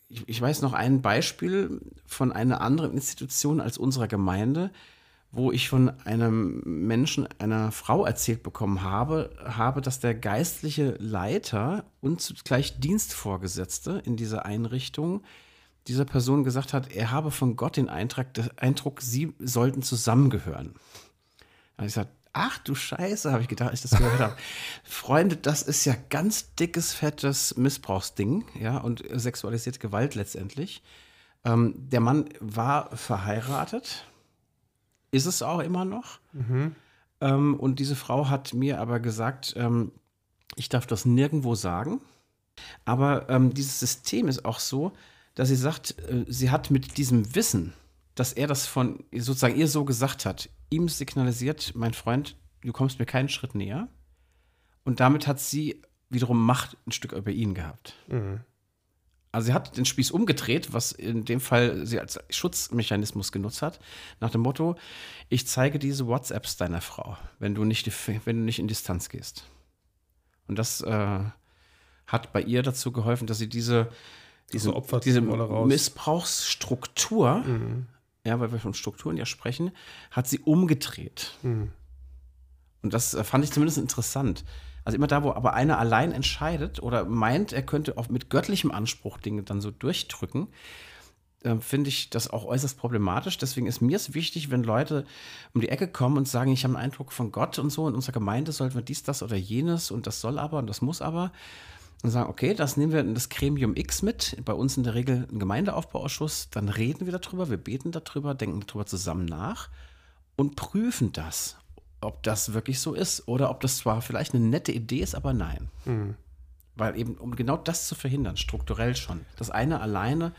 ich, ich weiß noch ein Beispiel von einer anderen Institution als unserer Gemeinde, wo ich von einem Menschen, einer Frau erzählt bekommen habe, habe, dass der geistliche Leiter und zugleich Dienstvorgesetzte in dieser Einrichtung dieser Person gesagt hat, er habe von Gott den Eintrag, den Eindruck, sie sollten zusammengehören. Da habe ich gesagt, ach du Scheiße, habe ich gedacht, als ich das gehört habe. *laughs* Freunde, das ist ja ganz dickes, fettes Missbrauchsding, ja, und sexualisierte Gewalt letztendlich. Ähm, der Mann war verheiratet, ist es auch immer noch. Mhm. Ähm, und diese Frau hat mir aber gesagt, ähm, ich darf das nirgendwo sagen. Aber ähm, dieses System ist auch so, dass sie sagt, äh, sie hat mit diesem Wissen, dass er das von sozusagen ihr so gesagt hat, ihm signalisiert, mein Freund, du kommst mir keinen Schritt näher. Und damit hat sie wiederum Macht ein Stück über ihn gehabt. Mhm. Also sie hat den Spieß umgedreht, was in dem Fall sie als Schutzmechanismus genutzt hat, nach dem Motto, ich zeige diese WhatsApps deiner Frau, wenn du nicht, wenn du nicht in Distanz gehst. Und das äh, hat bei ihr dazu geholfen, dass sie diese, diese, Also diese. Missbrauchsstruktur, Mhm. Ja, weil wir von Strukturen ja sprechen, hat sie umgedreht. Mhm. Und das äh, fand ich zumindest interessant. Also immer da, wo aber einer allein entscheidet oder meint, er könnte auch mit göttlichem Anspruch Dinge dann so durchdrücken, äh, finde ich das auch äußerst problematisch. Deswegen ist mir es wichtig, wenn Leute um die Ecke kommen und sagen, ich habe einen Eindruck von Gott und so, in unserer Gemeinde sollten wir dies, das oder jenes und das soll aber und das muss aber. Und sagen, okay, das nehmen wir in das Gremium X mit, bei uns in der Regel ein Gemeindeaufbauausschuss, dann reden wir darüber, wir beten darüber, denken darüber zusammen nach und prüfen das, ob das wirklich so ist oder ob das zwar vielleicht eine nette Idee ist, aber nein. Mhm. Weil eben, um genau das zu verhindern, strukturell schon, dass einer alleine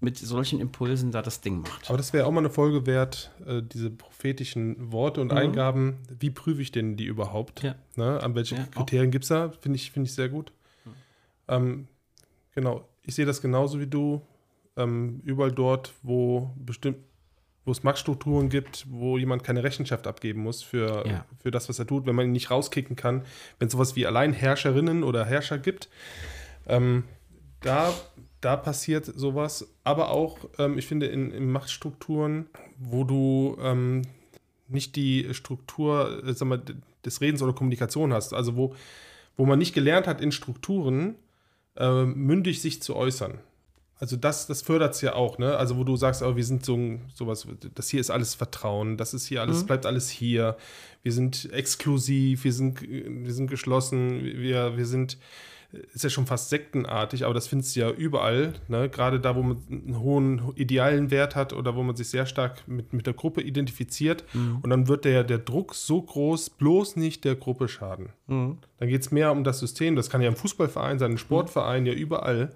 mit solchen Impulsen da das Ding macht. Aber das wäre auch mal eine Folge wert, äh, diese prophetischen Worte und Mhm. Eingaben. Wie prüfe ich denn die überhaupt? Ja. Ne? An welche Ja, Kriterien gibt es da? Finde ich, find ich sehr gut. Ähm, genau, ich sehe das genauso wie du. Ähm, überall dort, wo bestimmt wo es Machtstrukturen gibt, wo jemand keine Rechenschaft abgeben muss für, Ja. für das, was er tut, wenn man ihn nicht rauskicken kann, wenn es sowas wie Alleinherrscherinnen oder Herrscher gibt, ähm, da, da passiert sowas. Aber auch, ähm, ich finde, in, in Machtstrukturen, wo du ähm, nicht die Struktur äh, sag mal, des Redens oder Kommunikation hast, also wo, wo man nicht gelernt hat, in Strukturen äh, mündig sich zu äußern. Also das, das fördert es ja auch, ne? Also wo du sagst, oh, wir sind so sowas, das hier ist alles Vertrauen, das ist hier alles, bleibt alles hier. Wir sind exklusiv, wir sind, wir sind geschlossen, wir, wir sind, ist ja schon fast sektenartig, aber das findest du ja überall, ne? Gerade da, wo man einen hohen idealen Wert hat oder wo man sich sehr stark mit, mit der Gruppe identifiziert und dann wird der, der Druck so groß, bloß nicht der Gruppe schaden. Dann geht es mehr um das System. Das kann ja im Fußballverein sein, im Sportverein, ja überall.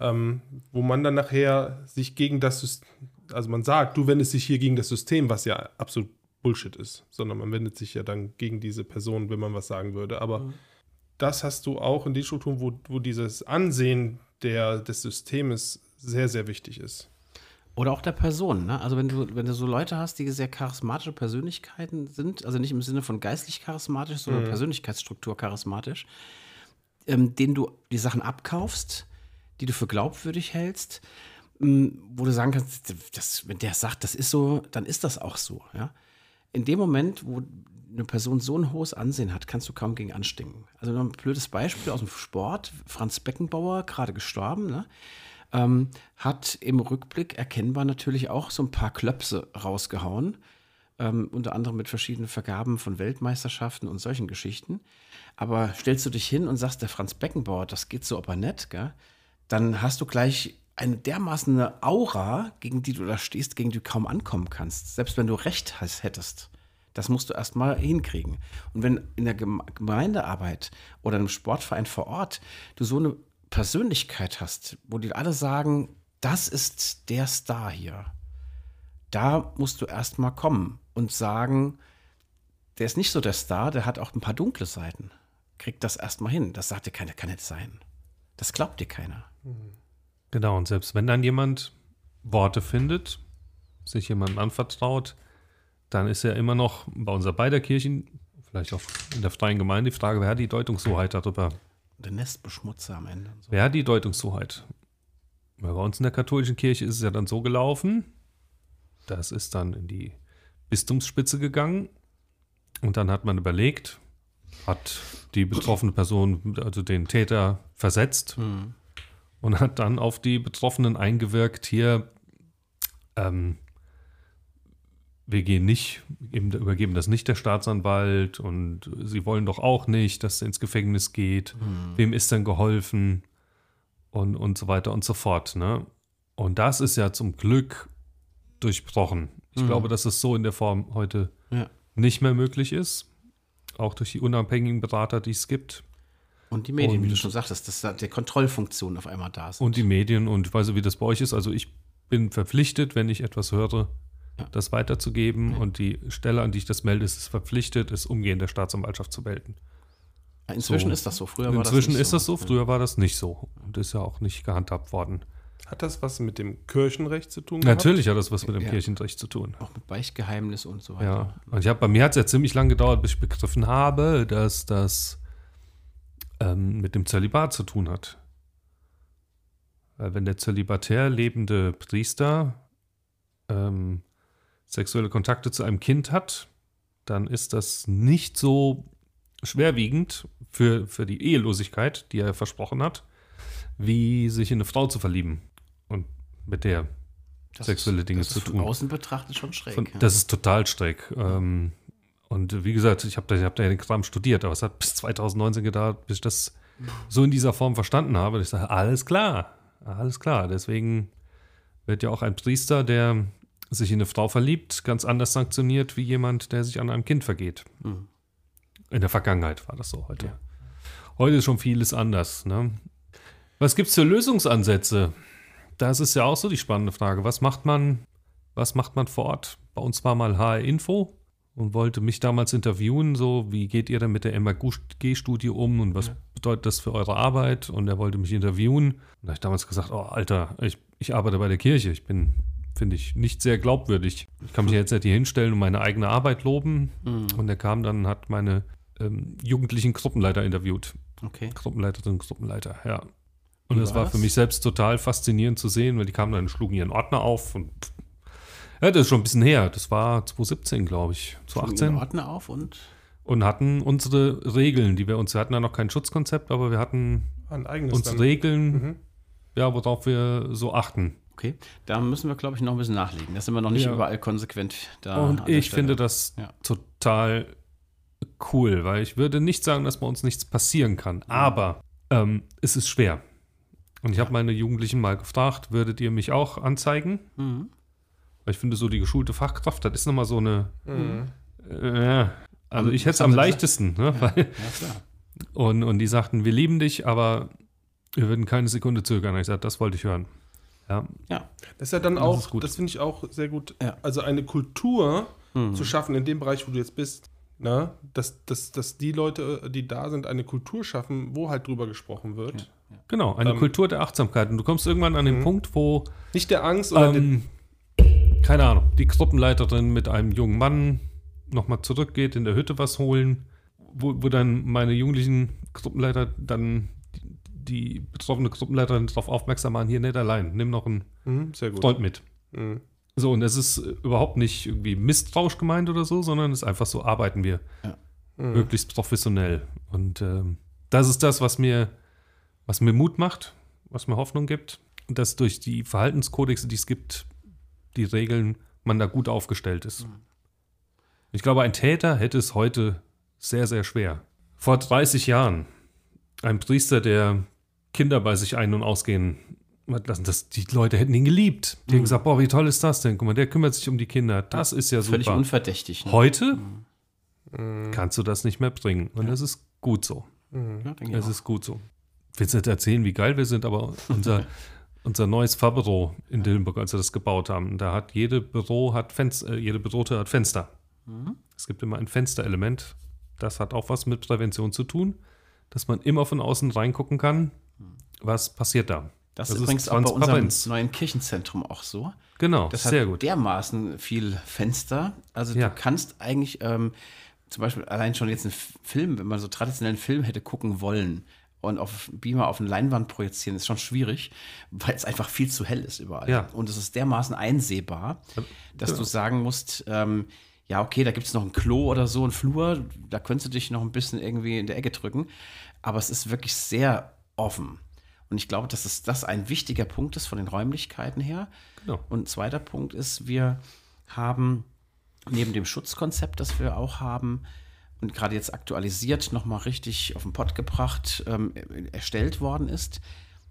Ähm, wo man dann nachher sich gegen das System, also man sagt, du wendest dich hier gegen das System, was ja absolut Bullshit ist, sondern man wendet sich ja dann gegen diese Person, wenn man was sagen würde. Aber das hast du auch in den Strukturen, wo, wo dieses Ansehen der, des Systems sehr, sehr wichtig ist. Oder auch der Person, ne? Also wenn du, wenn du so Leute hast, die sehr charismatische Persönlichkeiten sind, also nicht im Sinne von geistlich charismatisch, sondern Persönlichkeitsstruktur charismatisch, ähm, denen du die Sachen abkaufst, die du für glaubwürdig hältst, ähm, wo du sagen kannst, das, wenn der sagt, das ist so, dann ist das auch so, ja. In dem Moment, wo eine Person so ein hohes Ansehen hat, kannst du kaum gegen anstinken. Also noch ein blödes Beispiel aus dem Sport, Franz Beckenbauer, gerade gestorben, ne? ähm, hat im Rückblick erkennbar natürlich auch so ein paar Klöpse rausgehauen, ähm, unter anderem mit verschiedenen Vergaben von Weltmeisterschaften und solchen Geschichten. Aber stellst du dich hin und sagst, der Franz Beckenbauer, das geht so aber nett, gell? dann hast du gleich eine dermaßen Aura, gegen die du da stehst, gegen die du kaum ankommen kannst. Selbst wenn du Recht hast, hättest. Das musst du erstmal hinkriegen. Und wenn in der Geme- Gemeindearbeit oder einem Sportverein vor Ort du so eine Persönlichkeit hast, wo die alle sagen, das ist der Star hier, da musst du erstmal kommen und sagen, der ist nicht so der Star, der hat auch ein paar dunkle Seiten. Kriegt das erstmal hin. Das sagt dir keiner, kann nicht sein. Das glaubt dir keiner. Genau, und selbst wenn dann jemand Worte findet, sich jemandem anvertraut, dann ist ja immer noch bei unserer beider Kirchen, vielleicht auch in der freien Gemeinde, die Frage, wer hat die Deutungshoheit darüber? Der Nestbeschmutzer am Ende. So. Wer hat die Deutungshoheit? Weil bei uns in der katholischen Kirche ist es ja dann so gelaufen, das ist dann in die Bistumsspitze gegangen und dann hat man überlegt, hat die betroffene Person, also den Täter, versetzt und hat dann auf die Betroffenen eingewirkt, hier, ähm, wir gehen nicht, eben, übergeben das nicht der Staatsanwalt und sie wollen doch auch nicht, dass er ins Gefängnis geht. Wem ist denn geholfen? Und, und so weiter und so fort. Ne? Und das ist ja zum Glück durchbrochen. Ich glaube, dass es so in der Form heute Ja. nicht mehr möglich ist. Auch durch die unabhängigen Berater, die es gibt. Und die Medien, wie du Und- schon sagtest, dass da die Kontrollfunktionen auf einmal da sind. Und die Medien und ich weiß nicht, wie das bei euch ist. Also ich bin verpflichtet, wenn ich etwas höre, Ja. das weiterzugeben. Und die Stelle, an die ich das melde, ist es verpflichtet, es umgehend der Staatsanwaltschaft zu melden. Inzwischen so. ist das so. Früher war Inzwischen das nicht ist das so, früher war das nicht so. Und ist ja auch nicht gehandhabt worden. Hat das was mit dem Kirchenrecht zu tun? gehabt? Natürlich hat das was mit dem Ja. Kirchenrecht zu tun. Auch mit Beichtgeheimnis und so weiter. Ja, und ich hab, bei mir hat es ja ziemlich lange gedauert, bis ich begriffen habe, dass das ähm, mit dem Zölibat zu tun hat. Weil wenn der zölibatär lebende Priester ähm, sexuelle Kontakte zu einem Kind hat, dann ist das nicht so schwerwiegend für, für die Ehelosigkeit, die er versprochen hat, wie sich in eine Frau zu verlieben und mit der Das sexuelle ist, Dinge das zu ist von tun. außen betrachtet schon schräg. Von, ja. Das ist total schräg. Ähm, und wie gesagt, ich habe da, ich hab da ja den Kram studiert, aber es hat bis 2019 gedauert, bis ich das so in dieser Form verstanden habe. Und ich sage, alles klar, alles klar. Deswegen wird ja auch ein Priester, der sich in eine Frau verliebt, ganz anders sanktioniert wie jemand, der sich an einem Kind vergeht. Mhm. In der Vergangenheit war das so heute. Heute ist schon vieles anders. Ne? Was gibt es für Lösungsansätze? das ist ja auch so die spannende Frage. Was macht man, was macht man vor Ort? Bei uns war mal HR Info und wollte mich damals interviewen, so wie geht ihr denn mit der MAG-Studie um und was ja. bedeutet das für eure Arbeit? Und er wollte mich interviewen. Und da habe ich damals gesagt, oh Alter, ich, ich arbeite bei der Kirche, ich bin, finde ich, nicht sehr glaubwürdig. Ich kann mich *laughs* jetzt nicht hier hinstellen und meine eigene Arbeit loben. Mhm. Und er kam dann und hat meine ähm, jugendlichen Gruppenleiter interviewt. Okay. Gruppenleiterin, Gruppenleiter, ja. Und das war für mich selbst total faszinierend zu sehen, weil die kamen dann, und schlugen ihren Ordner auf und ja, das ist schon ein bisschen her. Das war 2017, glaube ich. 2018. Ihren Ordner auf und und hatten unsere Regeln, die wir uns, wir hatten ja noch kein Schutzkonzept, aber wir hatten uns dann. Regeln, mhm. ja, worauf wir so achten. Okay, da müssen wir, glaube ich, noch ein bisschen nachlegen. Da sind wir noch nicht ja. überall konsequent da. Und ich finde das ja. total cool, weil ich würde nicht sagen, dass bei uns nichts passieren kann, aber ähm, es ist schwer. Und ich ja. habe meine Jugendlichen mal gefragt, würdet ihr mich auch anzeigen? Mhm. Weil ich finde, so die geschulte Fachkraft, das ist nochmal so eine. Mhm. Äh, also, ich hätte es am leichtesten. Ne? Ja, ja, und, und die sagten, wir lieben dich, aber wir würden keine Sekunde zögern. Ich sagte, das wollte ich hören. Ja. ja. Das ist ja dann das auch, das finde ich auch sehr gut. Ja. Also eine Kultur mhm. zu schaffen in dem Bereich, wo du jetzt bist, ne? dass, dass, dass die Leute, die da sind, eine Kultur schaffen, wo halt drüber gesprochen wird. Genau, eine ähm, Kultur der Achtsamkeit. Und du kommst irgendwann an den mhm. Punkt, wo. Nicht der Angst oder. Ähm, keine Ahnung, die Gruppenleiterin mit einem jungen Mann nochmal zurückgeht, in der Hütte was holen, wo, wo dann meine jugendlichen Gruppenleiter dann die, betroffene Gruppenleiterin darauf aufmerksam machen: hier nicht allein, nimm noch einen mhm, Freund mit. Mhm. So, und das ist überhaupt nicht irgendwie misstrauisch gemeint oder so, sondern es ist einfach so, arbeiten wir ja. mhm. möglichst professionell. Und ähm, das ist das, was mir, was mir Mut macht, was mir Hoffnung gibt. Und dass durch die Verhaltenskodexe, die es gibt, die Regeln, man da gut aufgestellt ist. Mhm. Ich glaube, ein Täter hätte es heute sehr, sehr schwer. Vor 30 Jahren, ein Priester, der Kinder bei sich ein- und ausgehen lassen. Das, die Leute hätten ihn geliebt. Die mhm. haben gesagt, boah, wie toll ist das denn? Guck mal, der kümmert sich um die Kinder. Das ist ja super. Völlig unverdächtig. Ne? Heute mhm. kannst du das nicht mehr bringen. Und ja. das ist gut so. Mhm. Ja, das ist gut so. Ich will jetzt nicht erzählen, wie geil wir sind, aber unser, *laughs* unser neues Fahrbüro in Dillenburg, als wir das gebaut haben, da hat jede Büro hat Fenster, äh, jede Bürotür hat Fenster. Mhm. Es gibt immer ein Fensterelement. Das hat auch was mit Prävention zu tun, dass man immer von außen reingucken kann, was passiert da. Das, das ist übrigens auch bei unserem neuen Kirchenzentrum auch so. Genau, das sehr hat gut. dermaßen viel Fenster. Also ja. du kannst eigentlich ähm, zum Beispiel allein schon jetzt einen Film, wenn man so traditionellen Film hätte gucken wollen und auf Beamer auf eine Leinwand projizieren, ist schon schwierig, weil es einfach viel zu hell ist überall. Ja. Und es ist dermaßen einsehbar, dass genau. du sagen musst, ähm, ja, okay, da gibt es noch ein Klo oder so, ein Flur, da könntest du dich noch ein bisschen irgendwie in der Ecke drücken. Aber es ist wirklich sehr offen. Und ich glaube, dass es das ein wichtiger Punkt ist von den Räumlichkeiten her. Genau. Und ein zweiter Punkt ist, wir haben neben dem Schutzkonzept, das wir auch haben, und gerade jetzt aktualisiert, nochmal richtig auf den Pott gebracht, ähm, erstellt worden ist,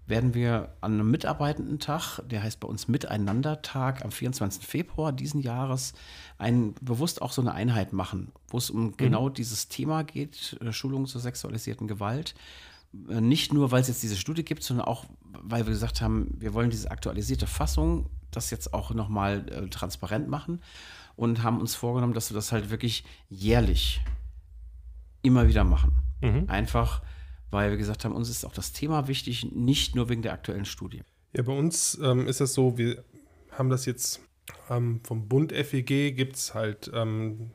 werden wir an einem Mitarbeitendentag, der heißt bei uns Miteinandertag am 24. Februar diesen Jahres, ein, bewusst auch so eine Einheit machen, wo es um mhm. genau dieses Thema geht, äh, Schulung zur sexualisierten Gewalt äh, nicht nur, weil es jetzt diese Studie gibt, sondern auch, weil wir gesagt haben, wir wollen diese aktualisierte Fassung, das jetzt auch nochmal äh, transparent machen und haben uns vorgenommen, dass wir das halt wirklich jährlich immer wieder machen. Mhm. Einfach, weil wir gesagt haben, uns ist auch das Thema wichtig, nicht nur wegen der aktuellen Studie. Ja, bei uns ähm, ist es so, wir haben das jetzt ähm, vom Bund FEG, gibt es halt ähm,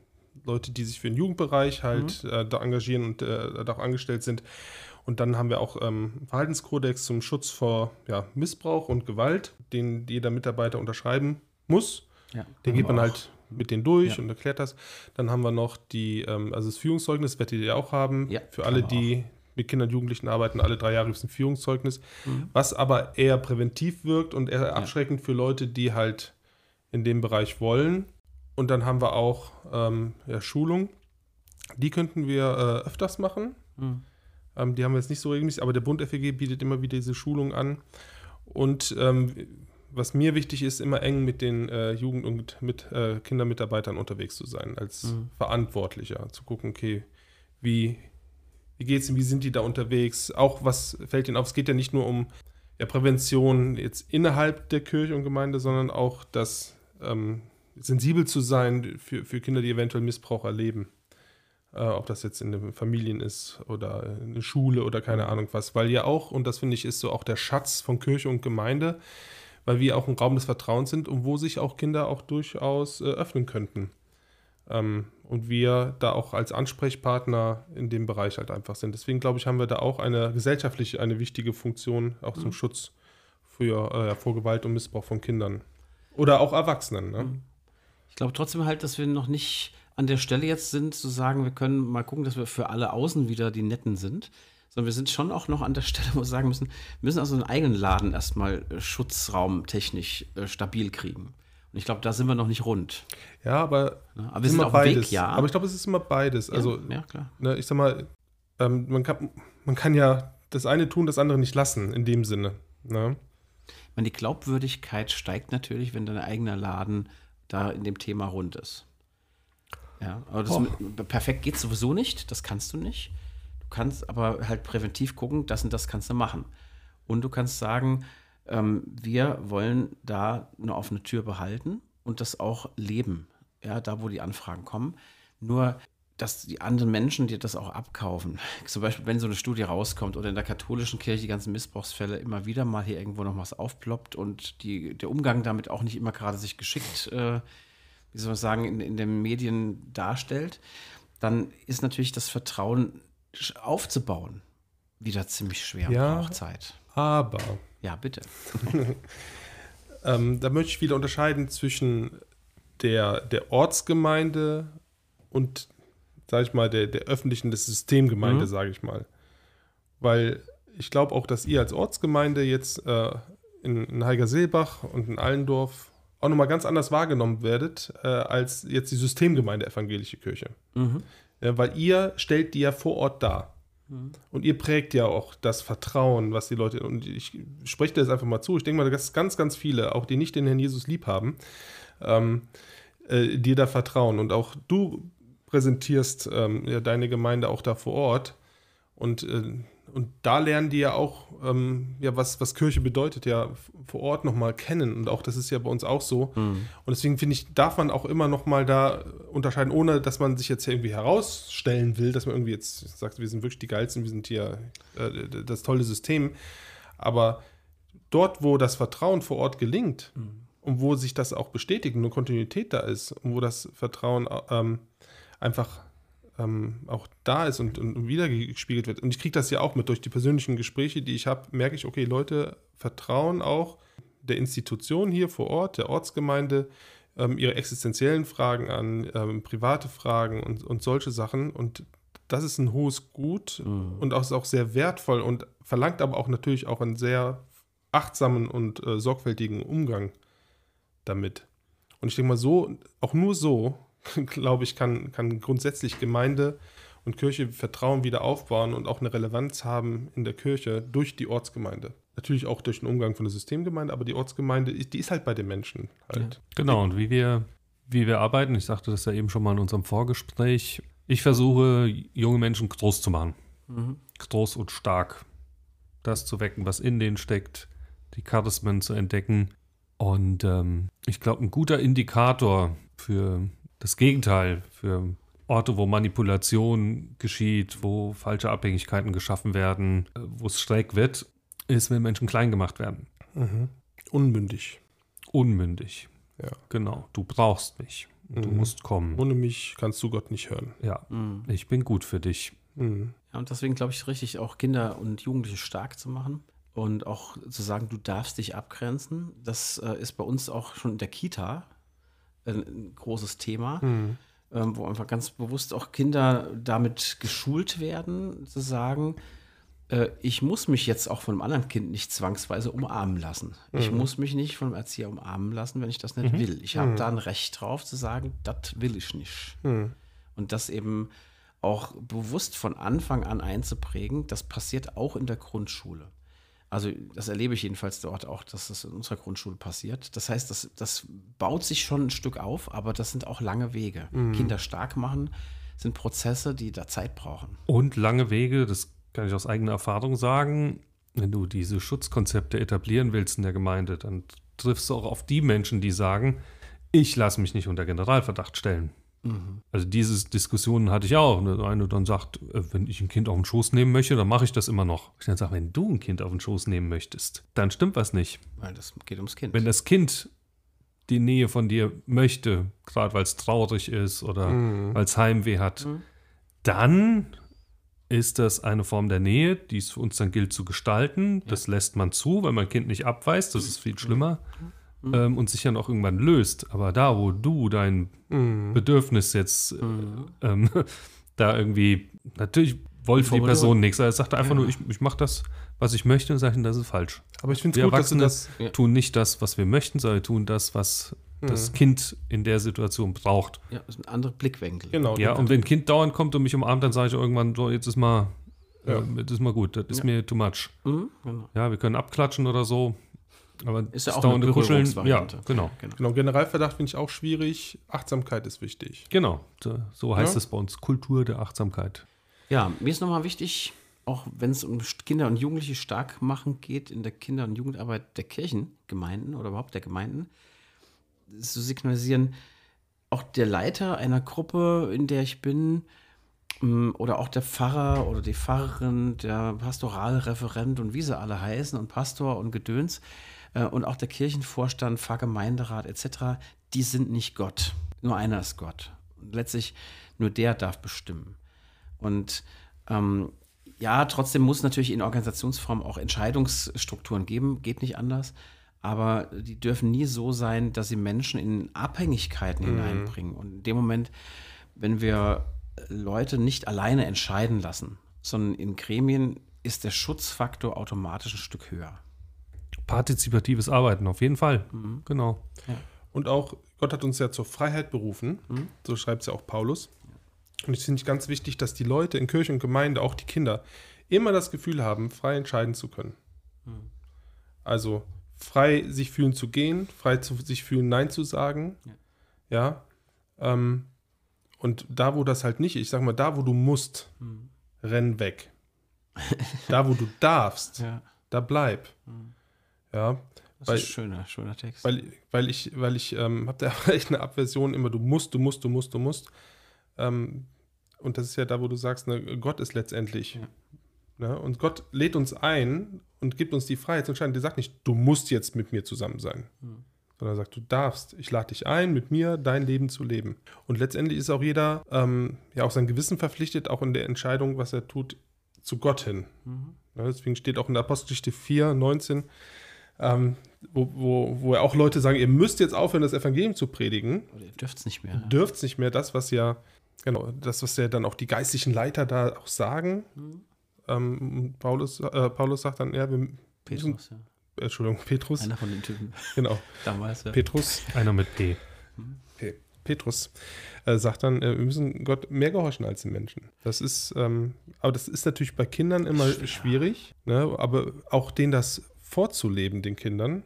Leute, die sich für den Jugendbereich halt mhm. äh, da engagieren und äh, da auch angestellt sind. Und dann haben wir auch ähm, Verhaltenskodex zum Schutz vor ja, Missbrauch und Gewalt, den jeder Mitarbeiter unterschreiben muss. Ja, den geht man halt mit denen durch ja. und erklärt das. Dann haben wir noch die, ähm, also das Führungszeugnis, werdet ihr ja auch haben. Ja, für alle, die mit Kindern und Jugendlichen arbeiten, alle drei Jahre gibt es ein Führungszeugnis. Mhm. Was aber eher präventiv wirkt und eher abschreckend für Leute, die halt in dem Bereich wollen. Und dann haben wir auch ähm, ja, Schulung. Die könnten wir äh, öfters machen. Mhm. Ähm, die haben wir jetzt nicht so regelmäßig, aber der Bund FEG bietet immer wieder diese Schulung an. Und ähm, was mir wichtig ist, immer eng mit den äh, Jugend- und mit äh, Kindermitarbeitern unterwegs zu sein, als mhm. Verantwortlicher, zu gucken, okay, wie, wie geht's ihnen, wie sind die da unterwegs? Auch was fällt ihnen auf? Es geht ja nicht nur um der Prävention jetzt innerhalb der Kirche und Gemeinde, sondern auch das ähm, sensibel zu sein für, für Kinder, die eventuell Missbrauch erleben. Äh, ob das jetzt in den Familien ist oder in der Schule oder keine Ahnung was. Weil ja auch, und das finde ich, ist so auch der Schatz von Kirche und Gemeinde, weil wir auch ein Raum des Vertrauens sind und wo sich auch Kinder auch durchaus äh, öffnen könnten. Ähm, und wir da auch als Ansprechpartner in dem Bereich halt einfach sind. Deswegen glaube ich, haben wir da auch eine gesellschaftliche, eine wichtige Funktion, auch zum mhm. Schutz für, äh, vor Gewalt und Missbrauch von Kindern. Oder auch Erwachsenen. Ne? Mhm. Ich glaube trotzdem halt, dass wir noch nicht an der Stelle jetzt sind, zu sagen, wir können mal gucken, dass wir für alle außen wieder die Netten sind. Sondern wir sind schon auch noch an der Stelle, wo wir sagen müssen, wir müssen also einen eigenen Laden erstmal äh, schutzraumtechnisch äh, stabil kriegen. Und ich glaube, da sind wir noch nicht rund. Ja, aber, ja, aber wir sind auf beides. Weg, ja. Aber ich glaube, es ist immer beides. Ja, also, ja, klar. Ne, ich sag mal, ähm, man, kann, man kann ja das eine tun, das andere nicht lassen, in dem Sinne. Ne? Ich meine, die Glaubwürdigkeit steigt natürlich, wenn dein eigener Laden da in dem Thema rund ist. Ja, aber das perfekt geht sowieso nicht, das kannst du nicht. Kannst aber halt präventiv gucken, das und das kannst du machen. Und du kannst sagen, ähm, wir wollen da eine offene Tür behalten und das auch leben, ja, da wo die Anfragen kommen. Nur, dass die anderen Menschen dir das auch abkaufen. *laughs* Zum Beispiel, wenn so eine Studie rauskommt oder in der katholischen Kirche die ganzen Missbrauchsfälle immer wieder mal hier irgendwo noch was aufploppt und die, der Umgang damit auch nicht immer gerade sich geschickt, äh, wie soll man sagen, in, in den Medien darstellt, dann ist natürlich das Vertrauen aufzubauen wieder ziemlich schwer ja, braucht Zeit. Aber ja, bitte. *laughs* ähm, da möchte ich wieder unterscheiden zwischen der, der Ortsgemeinde und, sage ich mal, der, der öffentlichen, des Systemgemeinde, mhm. sage ich mal. Weil ich glaube auch, dass ihr als Ortsgemeinde jetzt äh, in, in Heigerseebach und in Allendorf auch nochmal ganz anders wahrgenommen werdet, äh, als jetzt die Systemgemeinde Evangelische Kirche. Mhm. Ja, weil ihr stellt die ja vor Ort dar. Und ihr prägt ja auch das Vertrauen, was die Leute, und ich spreche das einfach mal zu, ich denke mal, dass ganz, ganz viele, auch die nicht den Herrn Jesus lieb haben, ähm, äh, dir da vertrauen. Und auch du präsentierst ähm, ja, deine Gemeinde auch da vor Ort. Und äh, und da lernen die ja auch, ähm, ja, was, was Kirche bedeutet, ja, vor Ort nochmal kennen. Und auch das ist ja bei uns auch so. Mhm. Und deswegen finde ich, darf man auch immer nochmal da unterscheiden, ohne dass man sich jetzt irgendwie herausstellen will, dass man irgendwie jetzt sagt, wir sind wirklich die Geilsten, wir sind hier äh, das tolle System. Aber dort, wo das Vertrauen vor Ort gelingt mhm. und wo sich das auch bestätigt und eine Kontinuität da ist und wo das Vertrauen ähm, einfach ähm, auch da ist und, und wiedergespiegelt wird. Und ich kriege das ja auch mit durch die persönlichen Gespräche, die ich habe, merke ich, okay, Leute vertrauen auch der Institution hier vor Ort, der Ortsgemeinde, ähm, ihre existenziellen Fragen an, ähm, private Fragen und, und solche Sachen. Und das ist ein hohes Gut mhm. und auch, ist auch sehr wertvoll und verlangt aber auch natürlich auch einen sehr achtsamen und äh, sorgfältigen Umgang damit. Und ich denke mal, so, auch nur so *laughs* glaube ich, kann, kann grundsätzlich Gemeinde und Kirche Vertrauen wieder aufbauen und auch eine Relevanz haben in der Kirche durch die Ortsgemeinde. Natürlich auch durch den Umgang von der Systemgemeinde, aber die Ortsgemeinde, die ist halt bei den Menschen halt. Ja, genau, und wie wir, wie wir arbeiten, ich sagte das ja eben schon mal in unserem Vorgespräch, ich versuche, junge Menschen groß zu machen. Mhm. Groß und stark. Das zu wecken, was in denen steckt, die Charismen zu entdecken. Und ähm, ich glaube, ein guter Indikator für das Gegenteil für Orte, wo Manipulation geschieht, wo falsche Abhängigkeiten geschaffen werden, äh, wo es schräg wird, ist, wenn Menschen klein gemacht werden. Mhm. Unmündig. Unmündig. Ja. Genau. Du brauchst mich. Mhm. Du musst kommen. Ohne mich kannst du Gott nicht hören. Ja. Mhm. Ich bin gut für dich. Mhm. Ja, und deswegen glaube ich richtig, auch Kinder und Jugendliche stark zu machen und auch zu sagen, du darfst dich abgrenzen. Das äh, ist bei uns auch schon in der Kita ein großes Thema, mhm. ähm, wo einfach ganz bewusst auch Kinder damit geschult werden, zu sagen, äh, ich muss mich jetzt auch von einem anderen Kind nicht zwangsweise umarmen lassen. Mhm. Ich muss mich nicht von einem Erzieher umarmen lassen, wenn ich das nicht mhm. will. Ich habe mhm. da ein Recht drauf zu sagen, das will ich nicht. Mhm. Und das eben auch bewusst von Anfang an einzuprägen, das passiert auch in der Grundschule. Also das erlebe ich jedenfalls dort auch, dass das in unserer Grundschule passiert. Das heißt, das, das baut sich schon ein Stück auf, aber das sind auch lange Wege. Mhm. Kinder stark machen sind Prozesse, die da Zeit brauchen. Und lange Wege, das kann ich aus eigener Erfahrung sagen, wenn du diese Schutzkonzepte etablieren willst in der Gemeinde, dann triffst du auch auf die Menschen, die sagen, ich lasse mich nicht unter Generalverdacht stellen. Also diese Diskussionen hatte ich auch. Ne? Eine dann sagt, äh, wenn ich ein Kind auf den Schoß nehmen möchte, dann mache ich das immer noch. Ich dann sage, wenn du ein Kind auf den Schoß nehmen möchtest, dann stimmt was nicht. Weil das geht ums Kind. Wenn das Kind die Nähe von dir möchte, gerade weil es traurig ist oder weil es Heimweh hat, dann ist das eine Form der Nähe, die es für uns dann gilt zu gestalten. Das lässt man zu, weil mein Kind nicht abweist. Das ist viel schlimmer. Ähm, und sich dann auch irgendwann löst. Aber da, wo du dein Bedürfnis jetzt äh, ähm, *laughs* da irgendwie, natürlich wollte die. Person nichts. Er sagt einfach nur, ich, ich mache das, was ich möchte und sage, das ist falsch. Aber ich finde Wir es gut, dass das. Ja. tun nicht das, was wir möchten, sondern tun das, was das Kind in der Situation braucht. ja, das ist ein anderer Blickwinkel. Genau. Ja, und wenn ein Kind dauernd kommt und mich umarmt, dann sage ich irgendwann, so, jetzt ist mal, Ja. äh, jetzt ist mal gut, das ist Ja. mir too much. Mhm, genau. Ja, wir können abklatschen oder so, aber Ist ja auch eine Kuscheln, ja, Berührungsvariante. genau. genau. Genau, Generalverdacht finde ich auch schwierig. Achtsamkeit ist wichtig. Genau, so- heißt Ja. es bei uns, Kultur der Achtsamkeit. Ja, mir ist nochmal wichtig, auch wenn es um Kinder und Jugendliche stark machen geht in der Kinder- und Jugendarbeit der Kirchengemeinden oder überhaupt der Gemeinden, zu signalisieren, auch der Leiter einer Gruppe, in der ich bin, m, oder auch der Pfarrer oder die Pfarrerin, der Pastoralreferent und wie sie alle heißen und Pastor und Gedöns äh, und auch der Kirchenvorstand, Pfarrgemeinderat etc., die sind nicht Gott. Nur einer ist Gott. Und letztlich nur der darf bestimmen. Und ähm, ja, trotzdem muss es natürlich in Organisationsform auch Entscheidungsstrukturen geben, geht nicht anders. Aber die dürfen nie so sein, dass sie Menschen in Abhängigkeiten hineinbringen. Und in dem Moment, wenn wir Leute nicht alleine entscheiden lassen, sondern in Gremien, ist der Schutzfaktor automatisch ein Stück höher. Partizipatives Arbeiten, auf jeden Fall. Genau. Und auch, Gott hat uns ja zur Freiheit berufen. So schreibt es ja auch Paulus. Und ich finde es ganz wichtig, dass die Leute in Kirche und Gemeinde, auch die Kinder, immer das Gefühl haben, frei entscheiden zu können. Also frei sich fühlen zu gehen, frei zu sich fühlen, Nein zu sagen. Ja. Ähm, und da, wo das halt nicht, ich sag mal, da, wo du musst, renn weg. da, wo du darfst, *laughs* Ja, da bleib. Ja. das Weil- ist ein schöner, schöner Text. Weil, weil ich, weil ich ähm, habe da *laughs* echt eine Aversion immer, du musst, du musst, du musst, du musst. Ähm, und das ist ja da, wo du sagst, ne, Gott ist letztendlich. Ne? Und Gott lädt uns ein und gibt uns die Freiheit zu entscheiden. Der sagt nicht, du musst jetzt mit mir zusammen sein. Sondern er sagt, du darfst. Ich lade dich ein, mit mir dein Leben zu leben. Und letztendlich ist auch jeder ähm, ja auch sein Gewissen verpflichtet, auch in der Entscheidung, was er tut, zu Gott hin. Ne? Deswegen steht auch in der Apostelgeschichte 4, 19, ähm, wo, wo, wo ja auch Leute sagen, ihr müsst jetzt aufhören, das Evangelium zu predigen, Oder ihr dürft es nicht mehr. Ja. dürft nicht mehr das, was ja, genau, das, was ja dann auch die geistlichen Leiter da auch sagen. Ähm, Paulus, äh, Paulus sagt dann, ja, wir müssen, Petrus, ja. Entschuldigung, Petrus, Einer von den Typen genau, *laughs* damals. Ja. Petrus, Einer mit P. Pe- Petrus äh, sagt dann, äh, wir müssen Gott mehr gehorchen als den Menschen. Das ist, ähm, aber das ist natürlich bei Kindern immer Schwer. schwierig, ne? aber auch denen das vorzuleben, den Kindern,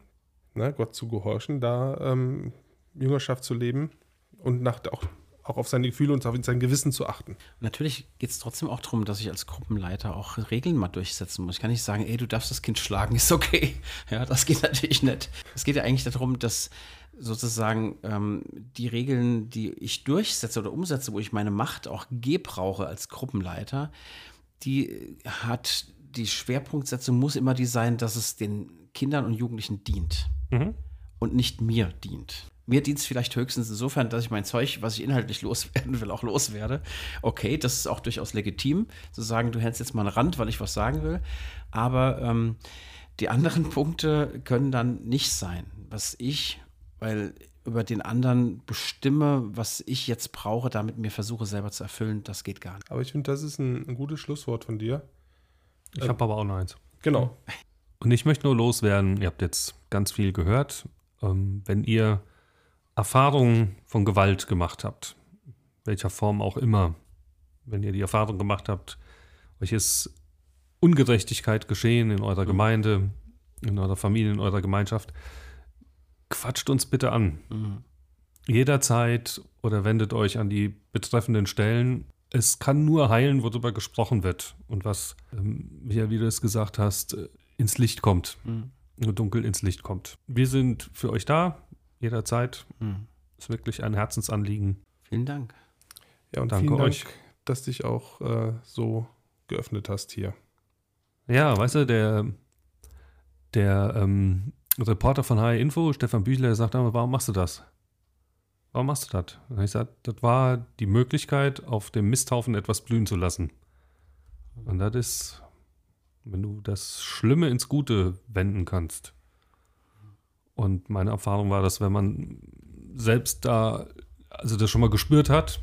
ne? Gott zu gehorchen, da ähm, Jüngerschaft zu leben und nach, auch, auch auf seine Gefühle und auf sein Gewissen zu achten. Natürlich geht es trotzdem auch darum, dass ich als Gruppenleiter auch Regeln mal durchsetzen muss. Ich kann nicht sagen, ey, du darfst das Kind schlagen, *laughs* ist okay. Ja, das geht natürlich nicht. Es geht ja eigentlich darum, dass sozusagen ähm, die Regeln, die ich durchsetze oder umsetze, wo ich meine Macht auch gebrauche als Gruppenleiter, die hat die Schwerpunktsetzung muss immer die sein, dass es den Kindern und Jugendlichen dient Mhm. und nicht mir dient. Mir dient es vielleicht höchstens insofern, dass ich mein Zeug, was ich inhaltlich *laughs* loswerden will, auch loswerde. Okay, das ist auch durchaus legitim, zu sagen, du hältst jetzt mal einen Rand, weil ich was sagen will. Aber ähm, die anderen *laughs* Punkte können dann nicht sein, was ich, weil über den anderen bestimme, was ich jetzt brauche, damit mir versuche selber zu erfüllen, das geht gar nicht. Aber ich finde, das ist ein, ein gutes Schlusswort von dir. Ich habe aber auch noch eins. Genau. *laughs* Und ich möchte nur loswerden, ihr habt jetzt ganz viel gehört. Ähm, wenn ihr Erfahrungen von Gewalt gemacht habt, welcher Form auch immer, wenn ihr die Erfahrung gemacht habt, euch ist Ungerechtigkeit geschehen in eurer Gemeinde, in eurer Familie, in eurer Gemeinschaft, quatscht uns bitte an. Jederzeit oder wendet euch an die betreffenden Stellen. Es kann nur heilen, worüber gesprochen wird. Und was, ähm, Michael, wie du es gesagt hast, äh, ins Licht kommt. Mhm. Nur dunkel ins Licht kommt. Wir sind für euch da, jederzeit. Mhm. Ist wirklich ein Herzensanliegen. Vielen Dank. Ja, und Danke vielen Dank, euch. dass dich auch äh, so geöffnet hast hier. Ja, weißt du, der, der ähm, Reporter von HR Info, Stefan Büchler, der sagt einmal, warum machst du das? Warum machst du das? Und ich gesagt, das war die Möglichkeit, auf dem Misthaufen etwas blühen zu lassen. Und das ist, wenn du das Schlimme ins Gute wenden kannst. Und meine Erfahrung war, dass wenn man selbst da, also das schon mal gespürt hat,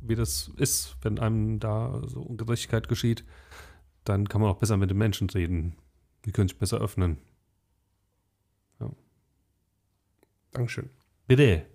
wie das ist, wenn einem da so Ungerechtigkeit geschieht, dann kann man auch besser mit den Menschen reden. Die können sich besser öffnen. Dankeschön. Bitte.